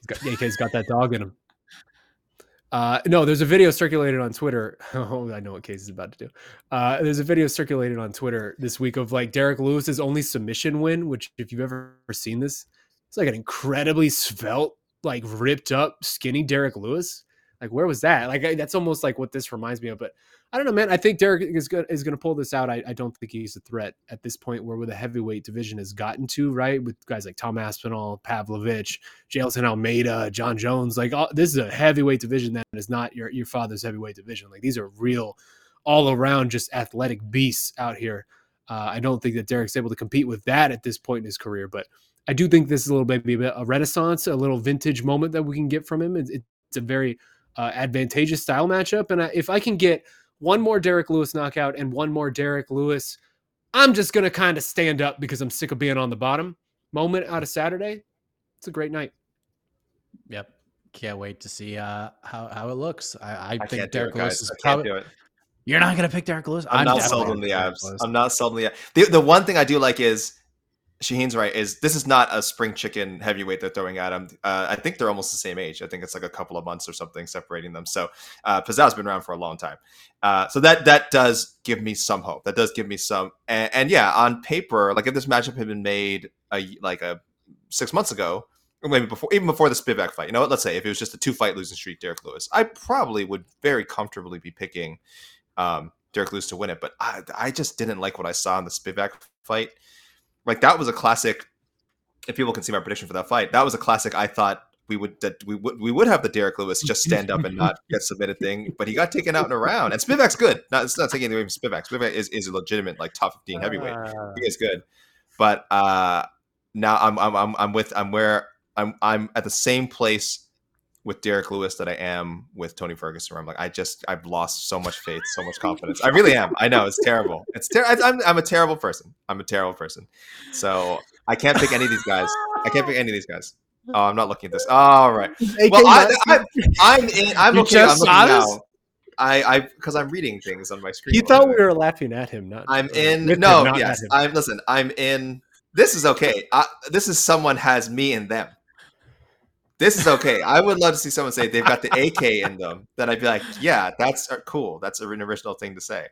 He's got, AK's got that dog in him. Uh, no, there's a video circulated on Twitter. Oh, I know what Case is about to do. Uh, there's a video circulated on Twitter this week of like Derrick Lewis's only submission win, which if you've ever seen this, it's like an incredibly svelte, like ripped up, skinny Derrick Lewis. Like where was that? Like I, that's almost like what this reminds me of. But I don't know, man. I think Derrick is going is going to pull this out. I, I don't think he's a threat at this point where where the heavyweight division has gotten to, right? With guys like Tom Aspinall, Pavlovich, Jailton Almeida, John Jones. Like all, this is a heavyweight division that is not your your father's heavyweight division. Like these are real, all around just athletic beasts out here. Uh, I don't think that Derrick's able to compete with that at this point in his career, but I do think this is a little maybe a renaissance, a little vintage moment that we can get from him. It's, it's a very uh, advantageous style matchup, and I, if I can get one more Derrick Lewis knockout and one more Derrick Lewis, I'm just gonna kind of stand up because I'm sick of being on the bottom. Moment out of Saturday, it's a great night. Yep. Can't wait to see uh, how how it looks. I, I, I think can't do Derrick it, Lewis guys. is I can't probably. You're not gonna pick Derrick Lewis. I'm, not definitely sold on the pick abs. I'm not sold on the abs. The, the one thing I do like is Shaheen's right. Is this is not a spring chicken heavyweight they're throwing at him? Uh, I think they're almost the same age. I think it's like a couple of months or something separating them. So uh, Pezão's been around for a long time. Uh, so that that does give me some hope. That does give me some. And, and yeah, on paper, like if this matchup had been made a like a six months ago, or maybe before, even before the Spivak fight. You know what? Let's say if it was just a two fight losing streak, Derrick Lewis, I probably would very comfortably be picking um, Derrick Lewis to win it. But I, I just didn't like what I saw in the Spivak fight. Like that was a classic. If people can see my prediction for that fight, that was a classic. I thought we would that we would we would have the Derrick Lewis just stand up and not get submitted thing, but he got taken out in a round. And Spivak's good. Not it's not taking away from Spivak. Spivak is, is a legitimate like top fifteen heavyweight. He is good, but uh, now I'm I'm I'm I'm with I'm where I'm I'm at the same place with Derrick Lewis that I am with Tony Ferguson. Where I'm like, I just I've lost so much faith, so much confidence. I really am. I know it's terrible. It's terrible. I'm I'm a terrible person. I'm a terrible person. So I can't pick any of these guys. I can't pick any of these guys. Oh, I'm not looking at this. All right. Well, I, I'm in. I'm okay. I'm looking now. I I because I'm reading things on my screen. You thought we were laughing at him. Not I'm uh, in. with him, No, yes. I'm listen. I'm in. This is okay. I, this is someone has me and them. This is okay. I would love to see someone say they've got the AK in them. Then I'd be like, yeah, that's uh, cool. That's an original thing to say.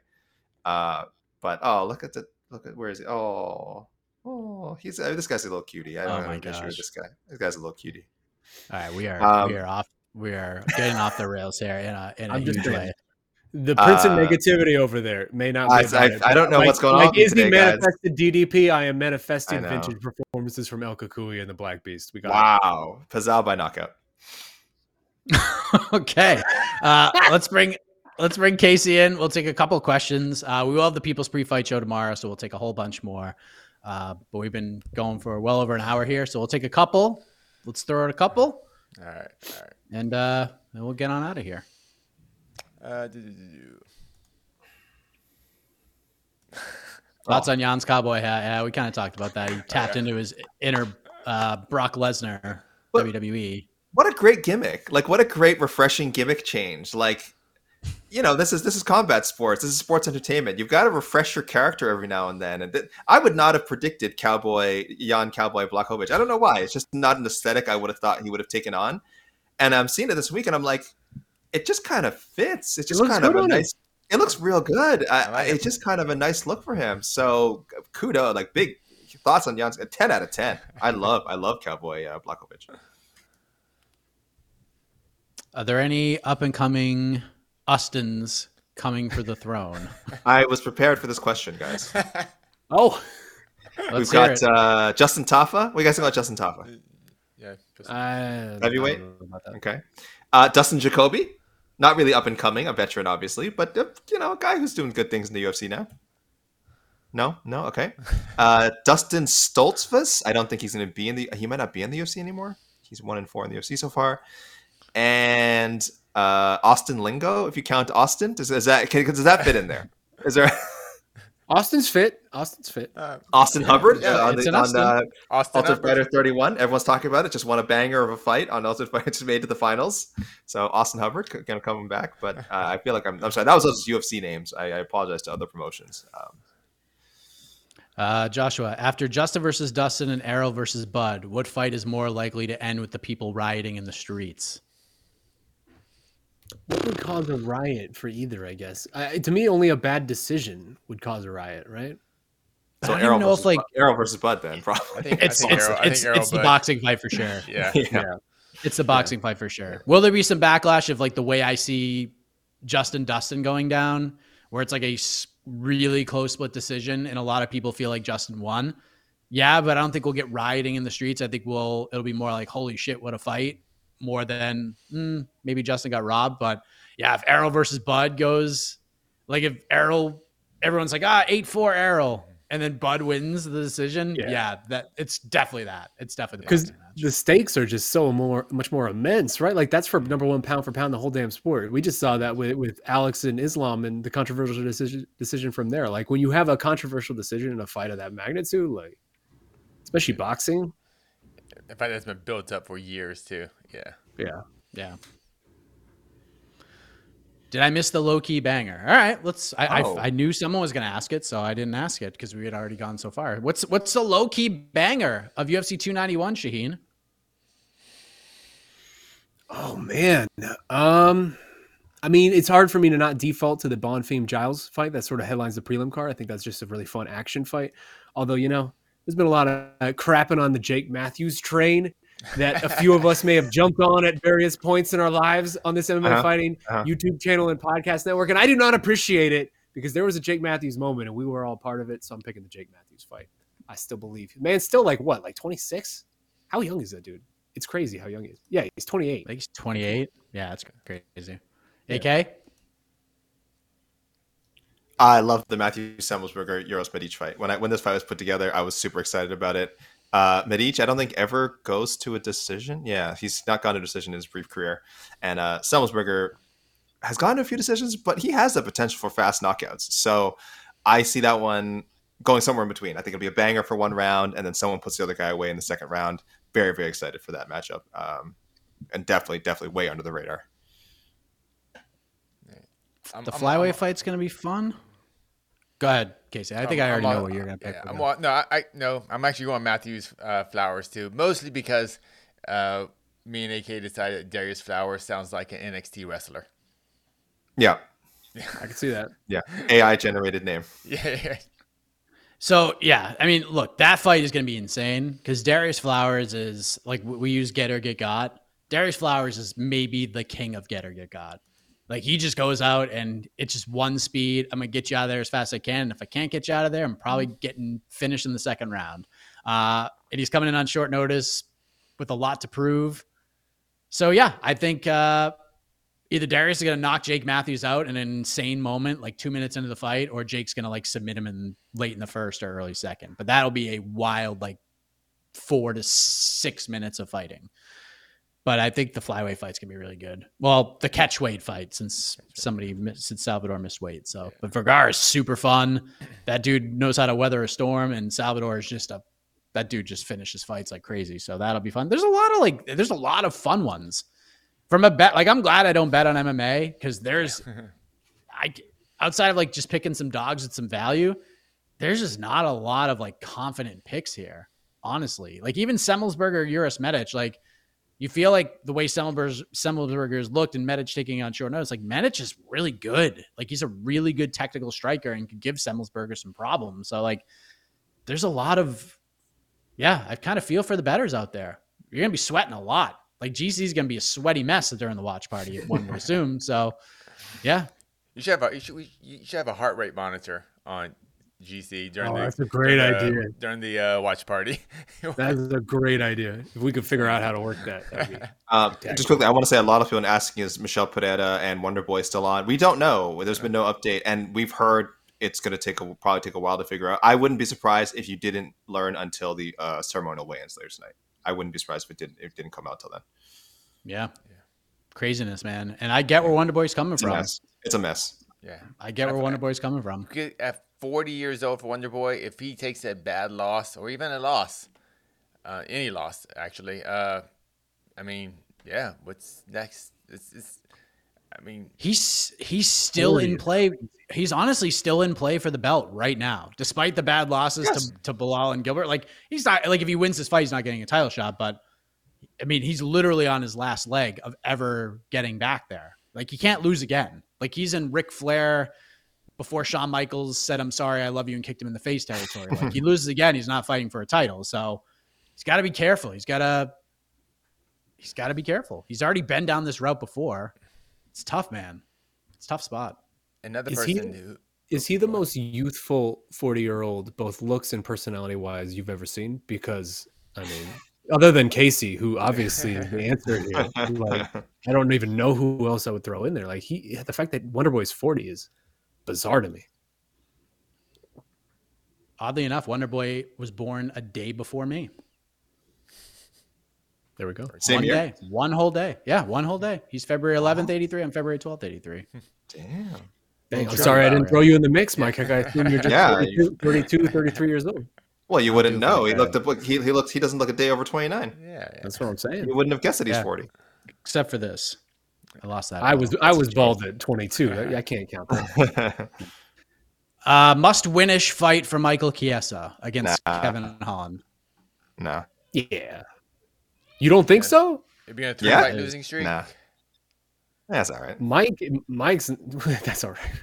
Uh, but oh, look at the look at where is he? Oh, oh, he's uh, this guy's a little cutie. I don't Oh know my how to measure gosh. this guy. This guy's a little cutie. All right, we are Um, we are off. We are getting off the rails here in a in a I'm huge saying. way. The Prince of Uh, negativity over there may not be. I- I- I don't know like- what's going like on with you Izzy today, guys. manifested DDP. I am manifesting know. vintage performances from El Cucuy and the Black Beast. We got it. Wow, Pezão by knockout. okay, uh, let's bring let's bring Casey in. We'll take a couple of questions. Uh, we will have the People's Pre-Fight Show tomorrow, so we'll take a whole bunch more. Uh, but we've been going for well over an hour here, so we'll take a couple. Let's throw out a couple, All right, all right. and uh, then we'll get on out of here. Uh. Thoughts on Jan's cowboy hat? Yeah, we kind of talked about that. He tapped into his inner uh, Brock Lesnar. But- WWE. what a great gimmick like what a great refreshing gimmick change like you know this is this is combat sports this is sports entertainment you've got to refresh your character every now and then and th- i would not have predicted cowboy jan cowboy blachowicz i don't know why it's just not an aesthetic i would have thought he would have taken on and i'm seeing it this week and i'm like it just kind of fits it's just looks kind of a nice it looks real good I, I it. it's just kind of a nice look for him so kudo like big thoughts on jan's 10 out of 10 i love i love cowboy uh, blachowicz Are there any up and coming Austins coming for the throne? I was prepared for this question, guys. Oh, Let's We've hear got it. uh, Justin Tafa. What do you guys think about Justin Tafa? Yeah. just- I Heavyweight? don't know about that. Okay. Uh, Dustin Jacoby. Not really up and coming, a veteran, obviously, but uh, you know, a guy who's doing good things in the UFC now. No, no, okay. Uh, Dustin Stoltzfus. I don't think he's going to be in the. He might not be in the UFC anymore. He's one and four in the UFC so far. And uh, Austin Lingo, if you count Austin, does, is that can, does that fit in there? Is there Austin's fit. Austin's fit. Uh, Austin Hubbard Yeah, uh, on, the, an on Austin. uh, Austin Ultimate Hubbard. Fighter 31? Everyone's talking about it. Just won a banger of a fight on Ultimate Fighter. Just made it to the finals. So Austin Hubbard c- gonna come back, but uh, I feel like I'm. I'm sorry. That was those UFC names. I, I apologize to other promotions. Um, Uh, Joshua, after Justin versus Dustin and Errol versus Bud, what fight is more likely to end with the people rioting in the streets? What would cause a riot for either? I guess. Uh, to me, only a bad decision would cause a riot, right? so I don't Errol know if, like- Bud- Errol versus Bud then probably. I think It's I think it's Errol, I it's, think Errol it's the boxing fight for sure. Yeah. yeah. It's the boxing fight for sure. Will there be some backlash of like the way I see Justin Dustin going down, where it's like a really close split decision, and a lot of people feel like Justin won? Yeah, but I don't think we'll get rioting in the streets. I think we'll it'll be more like holy shit, what a fight, more than mm, maybe Justin got robbed. But yeah, if Errol versus Bud goes, like if Errol, everyone's like ah eight four Errol, and then Bud wins the decision. Yeah. Yeah, that it's definitely that. It's definitely Because the stakes are just so more, much more immense, right? Like that's for number one pound for pound the whole damn sport. We just saw that with with Alex and Islam and the controversial decision decision from there. Like when you have a controversial decision in a fight of that magnitude, like especially boxing, In fact, that's been built up for years too. Yeah. yeah. Yeah. Did I miss the low key banger? All right, let's. I, Oh. I I knew someone was going to ask it, so I didn't ask it because we had already gone so far. What's what's the low key banger of UFC 291, Shaheen? Oh man. Um I mean, it's hard for me to not default to the Bonfim Giles fight that sort of headlines the prelim card. I think that's just a really fun action fight. Although, you know, there's been a lot of uh, crapping on the Jake Matthews train that a few of us may have jumped on at various points in our lives on this MMA Uh-huh, fighting uh-huh. YouTube channel and podcast network. And I do not appreciate it because there was a Jake Matthews moment and we were all part of it. So I'm picking the Jake Matthews fight. I still believe. Man's still like what, like 26? How young is that dude? It's crazy how young he is. Yeah, he's 28. I think he's 28. Yeah, that's crazy. AK? I love the Matthew Semmelsberger Uros Medic fight. When I when this fight was put together, I was super excited about it. Uh, Medic, I don't think ever goes to a decision. Yeah, he's not gone to a decision in his brief career, and uh, Semmelsberger has gone to a few decisions, but he has the potential for fast knockouts. So I see that one going somewhere in between. I think it'll be a banger for one round, and then someone puts the other guy away in the second round. Very very excited for that matchup, um, and definitely definitely way under the radar. I'm- The I'm- flyweight I'm- fight's going to be fun. Go ahead, Casey. I think I'm- I already I'm know on- what you're going to pick. yeah, I'm go. on- no, I, I no, I'm actually going Matthews uh, Flowers too, mostly because uh, me and AK decided Darrius Flowers sounds like an NXT wrestler. Yeah, I can see that. yeah, AI generated name. Yeah, So yeah, I mean, look, that fight is going to be insane because Darrius Flowers is like we we use get or get got. Darrius Flowers is maybe the king of get or get got. Like he just goes out and it's just one speed. I'm gonna get you out of there as fast as I can. And if I can't get you out of there, I'm probably getting finished in the second round. Uh, and he's coming in on short notice with a lot to prove. So yeah, I think uh, either Darrius is gonna knock Jake Matthews out in an insane moment, like two minutes into the fight, or Jake's gonna like submit him in late in the first or early second. But that'll be a wild like four to six minutes of fighting. But I think the flyweight fight's gonna be really good. Well, the catchweight fight, since somebody missed, since Salvador missed weight. So, but Vergara is super fun. That dude knows how to weather a storm, and Salvador is just a that dude just finishes fights like crazy. So that'll be fun. There's a lot of like, there's a lot of fun ones from a bet. Like, I'm glad I don't bet on MMA because there's, I outside of like just picking some dogs with some value, there's just not a lot of like confident picks here. Honestly, like even Semmelsberger, Uros Medic, like you feel like the way Semmelsberger's, Semmelsberger's looked and Medic taking on short notice, like Medic is really good. Like he's a really good technical striker and could give Semmelsberger some problems. So like, there's a lot of, yeah, I kind of feel for the betters out there. You're gonna be sweating a lot. Like GC is gonna be a sweaty mess during the watch party, one would assume. So, yeah, you should have a you should, you should have a heart rate monitor on GC during Oh, the that's a great during the- idea. during the uh, watch party. That is a great idea. If we could figure out how to work that, be- Um, just quickly, I want to say a lot of people asking is Michel Pereira and Wonder Boy still on? We don't know. There's been no update, and we've heard it's going to take a probably take a while to figure out. I wouldn't be surprised if you didn't learn until the uh, ceremonial weigh-ins later tonight. I wouldn't be surprised if it didn't if it didn't come out till then. Yeah. Craziness, man. And I get where Wonder Boy's coming It's a from. mess. It's a mess. Yeah. I get where Wonder Boy's coming from. Get- At 40 years old for Wonder Boy, if he takes a bad loss or even a loss, uh, any loss actually, uh, I mean, yeah, what's next? It's, it's I mean, He's he's still in play. He's honestly still in play for the belt right now, despite the bad losses Yes. to, to Belal and Gilbert. Like he's not like if he wins this fight, he's not getting a title shot. But I mean, he's literally on his last leg of ever getting back there. Like he can't lose again. Like he's in Ric Flair before Shawn Michaels said "I'm sorry, I love you" and kicked him in the face territory. Like he loses again, he's not fighting for a title. So he's got to be careful. He's got to he's got to be careful. He's already been down this route before. It's tough, man. It's a tough spot. another Is he- person who Is he the most youthful 40 year old, both looks and personality wise, you've ever seen? Because, I mean, other than Casey, who obviously is the answer here, like, I don't even know who else I would throw in there. Like, he, the fact that Wonder Boy's 40 is bizarre to me. Oddly enough, Wonder Boy was born a day before me. There we go. Same one year. day, one whole day. Yeah, one whole day. He's February 11th, 83. I'm February 12th, 83. Damn. Dang, I'm sorry I didn't throw you in the mix, Mike. I assume you're just Yeah, 32, 32, 33 years old. Well, you wouldn't know. He looked. Up, he he looks. He doesn't look a day over twenty nine. yeah, yeah. That's what I'm saying. You wouldn't have guessed that he's Yeah. forty. Except for this. I lost that. I was. I was bald at 22. I, I can't count that. Uh, must winish fight for Michael Chiesa against Nah. Kevin Holland. nah. Yeah. You don't think so? It'd be a three Yeah. fight losing streak. Nah. That's all right. Mike Mike's that's all right.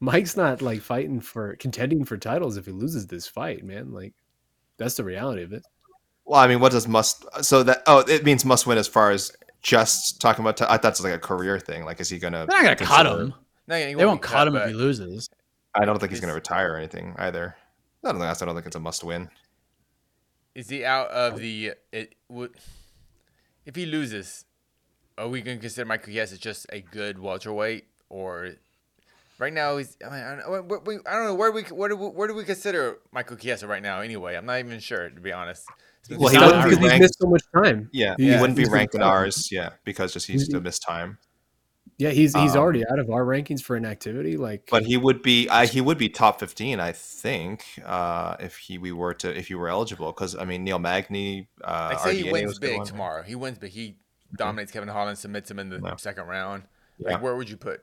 Mike's not like fighting for contending for titles if he loses this fight, man. Like that's the reality of it. Well, I mean, what does must? So that oh, it means must win as far as just talking about. T- I thought it's like a career thing. Like, is he gonna? They're not going to cut him. No, he They won't be cut him if he loses. I don't think he's gonna retire or anything either. I don't think. I don't think it's a must win. Is he out of the? It would. If he loses, are we going to consider Michael Chiesa just a good welterweight, or right now he's? I, mean, I, don't know, where- where- I don't know where we where do we, where do we consider Michael Chiesa right now? Anyway, I'm not even sure to be honest. It's been Well, he wouldn't be because he's ranked- missed so much time. Yeah, Yeah, he wouldn't be ranked in ours. Yeah, because just he's to miss time. Yeah, he's he's Um, already out of our rankings for inactivity. Like But he would be. I he would be top fifteen, I think, uh, if he we were to if he were eligible. Because I mean, Neil Magny. Uh, Like say he wins big one. tomorrow. He wins but He dominates Kevin Holland, submits him in the Yeah. second round. Yeah. Like where would you put?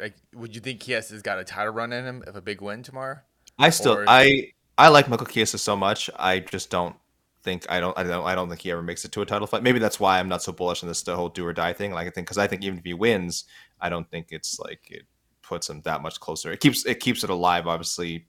Like, would you think Chiesa's got a title run in him if a big win tomorrow? I still Or- I I like Michael Chiesa so much. I just don't think I don't I don't I don't think he ever makes it to a title fight. Maybe that's why I'm not so bullish on this the whole do or die thing. Like I think because I think even if he wins, I don't think it's like it puts him that much closer. It keeps it keeps it alive, obviously.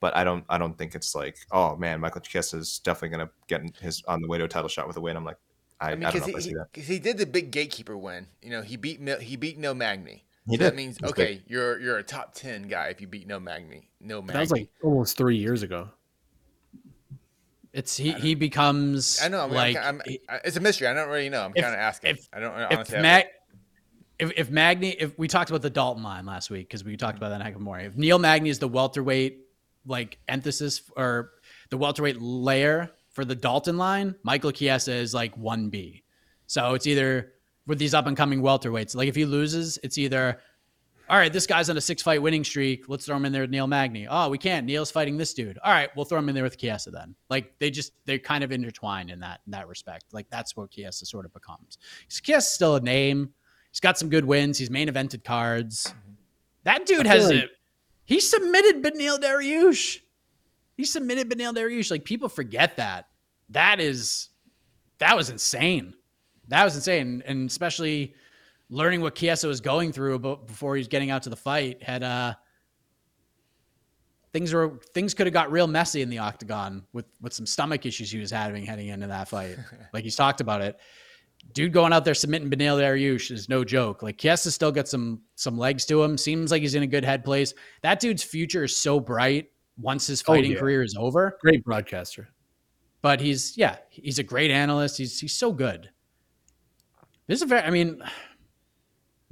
But I don't I don't think it's like oh man Michael Chiesa is definitely gonna get his on the way to a title shot with a win. I'm like I, I, I mean, don't because he, see he, that. 'cause he did the big gatekeeper win. You know, he beat he beat Neil Magny. He so That did. means okay, big. you're you're a top ten guy if you beat Neil Magny. Neil Magny. that was like almost three years ago. It's he, he becomes I know. I mean, like I'm, I'm, it's a mystery. I don't really know. I'm If- kind of asking. if- I don't if honestly. have Mag, if if Magny, if we talked about the Dalton line last week because we talked about that in Nakamura. If Neil Magny is the welterweight like emphasis or the welterweight layer for the Dalton line, Michael Chiesa is like one B. So it's either with these up and coming welterweights. Like if he loses, it's either all right, this guy's on a six fight winning streak. Let's throw him in there with Neil Magny. Oh, we can't. Neil's fighting this dude. All right, we'll throw him in there with Chiesa then. Like they just they're kind of intertwined in that in that respect. Like that's what Chiesa sort of becomes. Chiesa's still a name. He's got some good wins. He's main evented cards. That dude has like- a he submitted Beneil Dariush. He submitted Beneil Dariush. Like people forget that. That is that was insane. That was insane. And especially learning what Chiesa was going through before he was getting out to the fight had uh things were things could have got real messy in the octagon with with some stomach issues he was having heading into that fight. like he's talked about it. Dude going out there submitting Beneil Dariush is no joke. Like Chiesa still got some some legs to him. Seems like he's in a good head place. That dude's future is so bright once his Oh, fighting yeah. career is over. Great broadcaster. But he's yeah, he's a great analyst. He's he's so good. This is a very I mean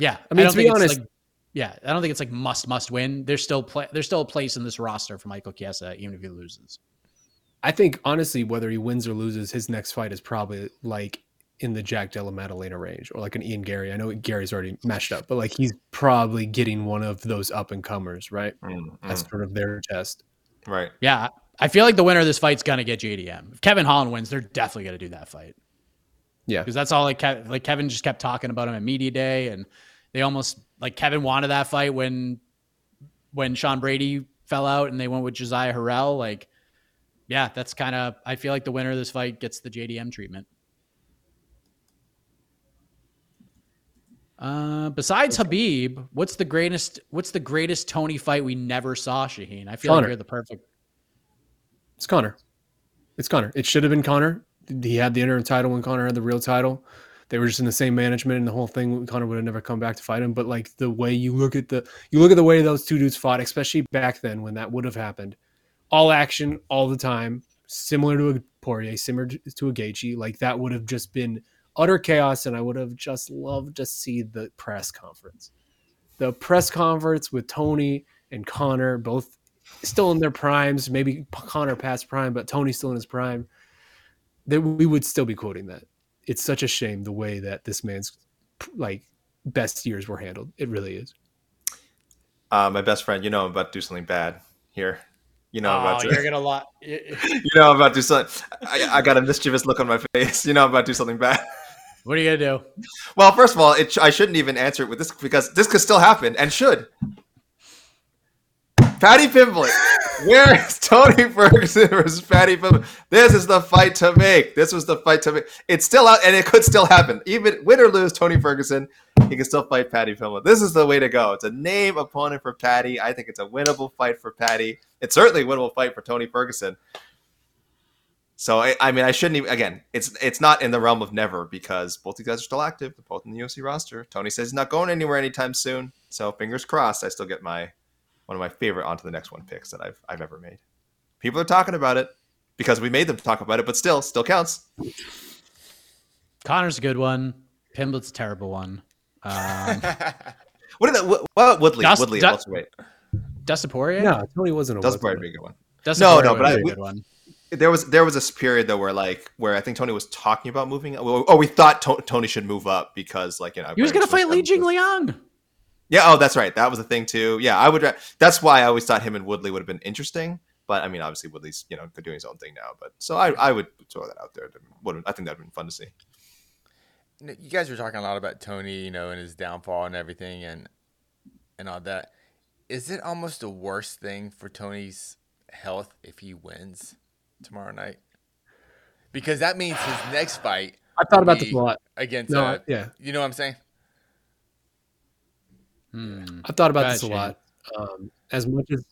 yeah. I mean, don't to be honest, like, yeah, I don't think it's like must must win. There's still play, there's still a place in this roster for Michael Chiesa even if he loses. I think honestly, whether he wins or loses, his next fight is probably like in the Jack Della Maddalena range or like an Ian Garry. I know Garry's already matched up, but like he's probably getting one of those up and comers, right? Mm, That's mm. sort of their test. right. Yeah, I feel like the winner of this fight's gonna get JDM. If Kevin Holland wins, they're definitely gonna do that fight Yeah. because that's all like Kev, like Kevin just kept talking about him at media day, and they almost like Kevin wanted that fight when when Sean Brady fell out and they went with Josiah Harrell. Like, yeah, that's kind of I feel like the winner of this fight gets the JDM treatment. Uh, besides Khabib, what's the greatest? What's the greatest Tony fight we never saw, Shaheen? I feel Conor. like you're the perfect. It's Conor. It's Conor. It should have been Conor. He had the interim title when Conor had the real title. They were just in the same management and the whole thing. Conor would have never come back to fight him. But like the way you look at the you look at the way those two dudes fought, especially back then when that would have happened. All action all the time, similar to a Poirier, similar to a Gaethje. Like that would have just been utter chaos, and I would have just loved to see the press conference. The press conference with Tony and Conor, both still in their primes. Maybe Conor past prime, but Tony still in his prime. That we would still be quoting that. It's such a shame the way that this man's like best years were handled. It really is. Uh, my best friend, you know I'm about to do something bad here. You know I'm about Oh, to. you're gonna lot. you know I'm about to do something. I, I got a mischievous look on my face. You know I'm about to do something bad. What are you gonna do? Well, first of all, it, I shouldn't even answer it with this because this could still happen and should. Paddy Pimblett. Where is Tony Ferguson versus Paddy Pimblett? This is the fight to make. This was the fight to make. It's still out and it could still happen. Even win or lose, Tony Ferguson, he can still fight Paddy Pimblett. This is the way to go. It's a name opponent for Paddy. I think it's a winnable fight for Paddy. It's certainly a winnable fight for Tony Ferguson. So I, I mean, I shouldn't even. Again, it's it's not in the realm of never because both these guys are still active. They're both in the UFC roster. Tony says he's not going anywhere anytime soon. So fingers crossed. I still get my one of my favorite on to the next one picks that I've I've ever made. People are talking about it because we made them talk about it, but still, still counts. Conor's a good one. Pimblett's a terrible one. Um, What did that? What, what Woodley? Dust- Woodley, Dust- welterweight. Dustin Poirier. No, Tony wasn't a Does welterweight. probably be a good one. Dustin No, Poirier no, but be I- a we- one. There was there was this period though where like where I think Tony was talking about moving. Oh, we thought To- Tony should move up because like you know He was gonna fight Li Jing. Jingliang. Yeah, oh, that's right. That was the thing too. Yeah, I would. That's why I always thought him and Woodley would have been interesting. But I mean, obviously Woodley's you know doing his own thing now. But so I, I would throw that out there. Would I think that'd been fun to see. You guys were talking a lot about Tony, you know, and his downfall and everything, and and all that. Is it almost the worst thing for Tony's health if he wins tomorrow night? Because that means his next fight. I thought about the plot. Against, No, uh, yeah. you know what I'm saying? Hmm. I've thought about this a lot. Um, as much as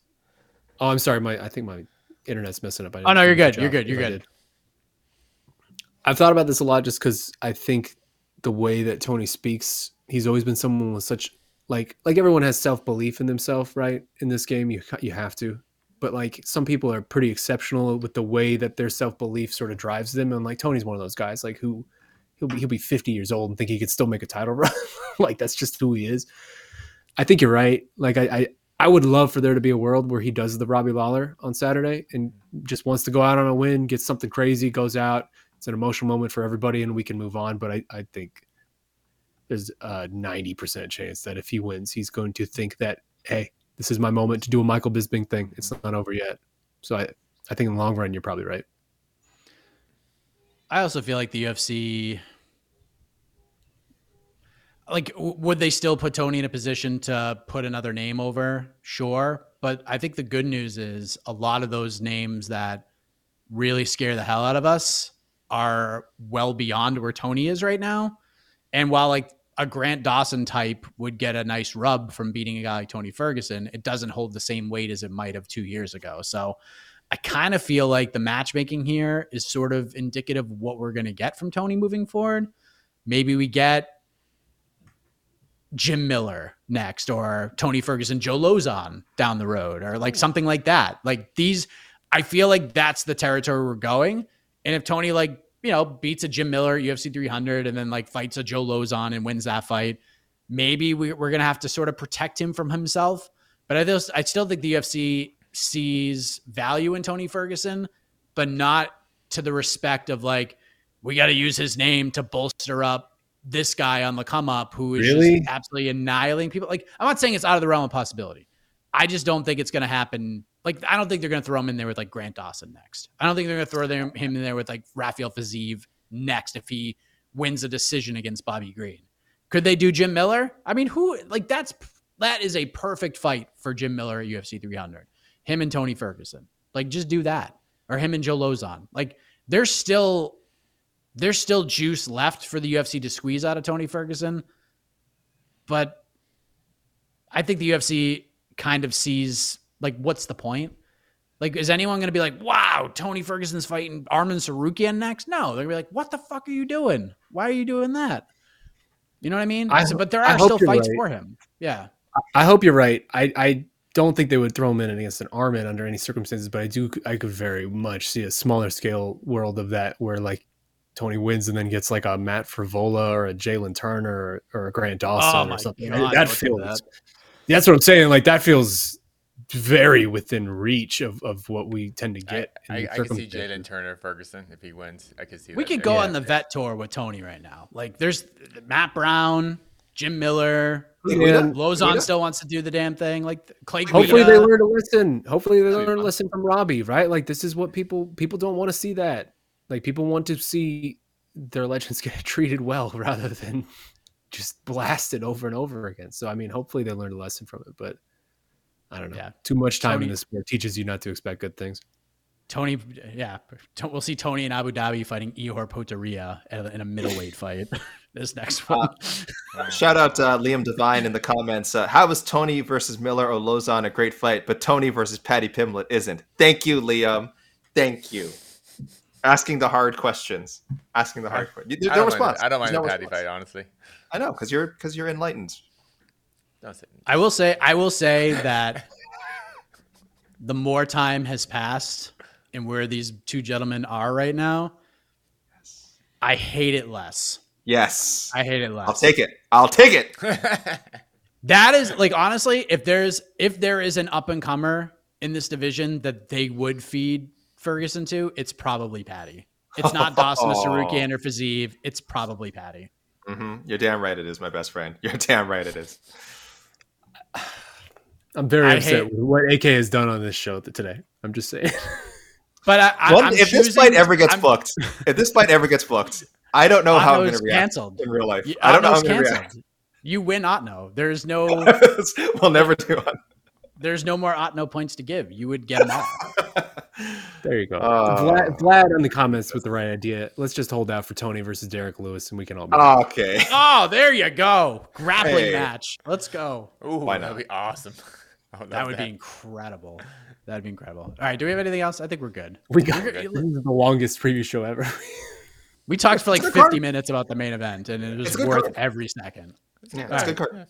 oh, I'm sorry, my I think my internet's messing up. I Oh, no, you're good. You're good. You're good. I've thought about this a lot just because I think the way that Tony speaks, he's always been someone with such like like everyone has self belief in themselves, right? In this game, you you have to, but like some people are pretty exceptional with the way that their self belief sort of drives them, and like Tony's one of those guys, like who he'll be he'll be 50 years old and think he could still make a title run, like that's just who he is. I think you're right. Like I, I I would love for there to be a world where he does the Robbie Lawler on Saturday and just wants to go out on a win, gets something crazy, goes out. It's an emotional moment for everybody, and we can move on. But I, I think there's a ninety percent chance that if he wins, he's going to think that hey, this is my moment to do a Michael Bisping thing. It's not over yet. So I, I think in the long run, you're probably right. I also feel like the UFC, like, would they still put Tony in a position to put another name over? Sure. But I think the good news is a lot of those names that really scare the hell out of us are well beyond where Tony is right now. And while like a Grant Dawson type would get a nice rub from beating a guy like Tony Ferguson, it doesn't hold the same weight as it might have two years ago. So I kind of feel like the matchmaking here is sort of indicative of what we're going to get from Tony moving forward. Maybe we get Jim Miller next, or Tony Ferguson, Joe Lauzon down the road, or like something like that. Like these, I feel like that's the territory we're going. And if Tony like you know beats a Jim Miller UFC 300 and then like fights a Joe Lauzon and wins that fight, maybe we, we're going to have to sort of protect him from himself. But I, just, I still think the UFC sees value in Tony Ferguson, but not to the respect of like, we got to use his name to bolster up this guy on the come up who is Really? just absolutely annihilating people. Like, I'm not saying it's out of the realm of possibility. I just don't think it's going to happen. Like, I don't think they're going to throw him in there with like Grant Dawson next. I don't think they're going to throw them, him in there with like Rafael Fiziev next if he wins a decision against Bobby Green. Could they do Jim Miller? I mean, who like that's that is a perfect fight for Jim Miller at UFC 300. Him and Tony Ferguson. Like, just do that, or him and Joe Lauzon. Like, there's still there's still juice left for the UFC to squeeze out of Tony Ferguson, but I think the UFC kind of sees like what's the point? Like, is anyone going to be like, "Wow, Tony Ferguson's fighting Arman Tsarukyan next"? No, they're gonna be like, "What the fuck are you doing? Why are you doing that?" You know what I mean? I but there are still fights right. for him. Yeah. I hope you're right. I, I don't think they would throw him in against an Armin under any circumstances, but I do I could very much see a smaller scale world of that where like Tony wins and then gets like a Matt Frevola or a Jalen Turner or, or a Grant Dawson Oh or something. God, that feels that. that's what I'm saying. Like that feels very within reach of, of what we tend to get. in I, I can see circumstances. Jalen Turner Ferguson if he wins. I can see. We could go Yeah. on the vet tour with Tony right now. Like, there's Matt Brown, Jim Miller, oh, Man, Lauzon oh, still wants to do the damn thing. Like Clay. Hopefully Guida. they learn to listen. Hopefully they learn to listen from Robbie, right? Like this is what people people don't want to see that. Like people want to see their legends get treated well rather than just blasted over and over again. So I mean, hopefully they learned a lesson from it, but I don't know. Yeah. Too much time Tony- in this sport teaches you not to expect good things. Tony, yeah, we'll see Tony in Abu Dhabi fighting Ihor Potieria in a middleweight fight. this next one, Shout out uh, Liam Devine in the comments. Uh, how was Tony versus Miller or Lauzon a great fight, but Tony versus Paddy Pimblett isn't? Thank you, Liam. Thank you. Asking the hard questions. Asking the hard questions. I No don't response. Mind, I don't mind There's the no Paddy response. fight, honestly. I know because you're because you're enlightened. I will say, I will say that the more time has passed and where these two gentlemen are right now, I hate it less. Yes, I hate it less. I'll take it. I'll take it. That is like honestly, if there's if there is an up and comer in this division that they would feed Ferguson to, it's probably Paddy. It's not Dawson or Tsarukyan or Fiziev. It's probably Paddy. hmm You're damn right. It is my best friend. You're damn right. It is. I'm very I upset hate- with what AK has done on this show today. I'm just saying. But I, I, Well, I'm if this fight ever gets I'm- booked, if this fight ever gets booked, I don't know how I'm going to react canceled. in real life. You- I don't know how I'm going to react. You win Otno. There's no we'll never do one. there's no more Otno points to give. You would get them all. There you go. Oh. Vlad, uh, Vlad in the comments with the right idea. Let's just hold out for Tony versus Derrick Lewis, and we can all. Be Okay. oh, there you go. Grappling Hey. match. Let's go. Ooh, Why that'd be awesome. I would That would be incredible. That'd be incredible. All right, do we have anything else? I think we're good. we got We're this is the longest preview show ever. We talked for like It's 50 card. minutes about the main event, and it was It's a good worth card. every second. Yeah, All that's right. good card.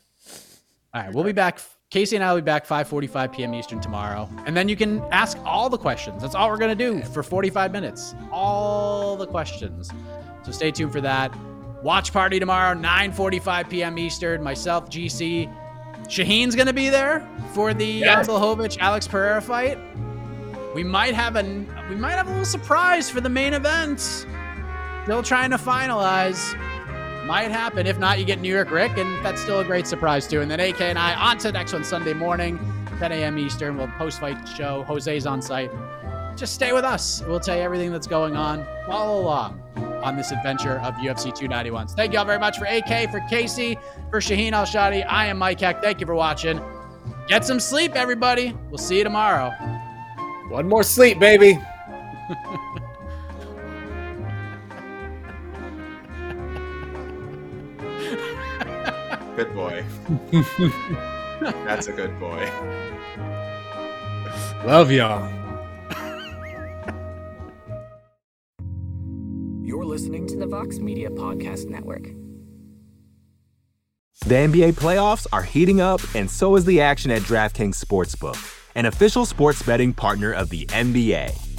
All right, we'll be back. Casey and I will be back 5:45 p.m. Eastern tomorrow, and then you can ask all the questions. That's all we're gonna do for 45 minutes. All the questions. So stay tuned for that. Watch party tomorrow, 9:45 p.m. Eastern. Myself, GC, Shaheen's gonna be there for the Blachowicz Alex Pereira fight. We might have a we might have a little surprise for the main event. Still trying to finalize. Might happen. If not, you get New York Rick, and that's still a great surprise too. And then AK and I on to the next one Sunday morning, 10 a.m. Eastern. We'll post fight show. Jose's on site. Just stay with us. We'll tell you everything that's going on. Follow along on this adventure of UFC 291. So thank you all very much for AK, for Casey, for Shaheen Al-Shatti. I am Mike Heck. Thank you for watching. Get some sleep, everybody. We'll see you tomorrow. One more sleep, baby. Good boy. That's a good boy. Love y'all. You're listening to the Vox Media Podcast Network. The NBA playoffs are heating up, and so is the action at DraftKings Sportsbook, an official sports betting partner of the NBA.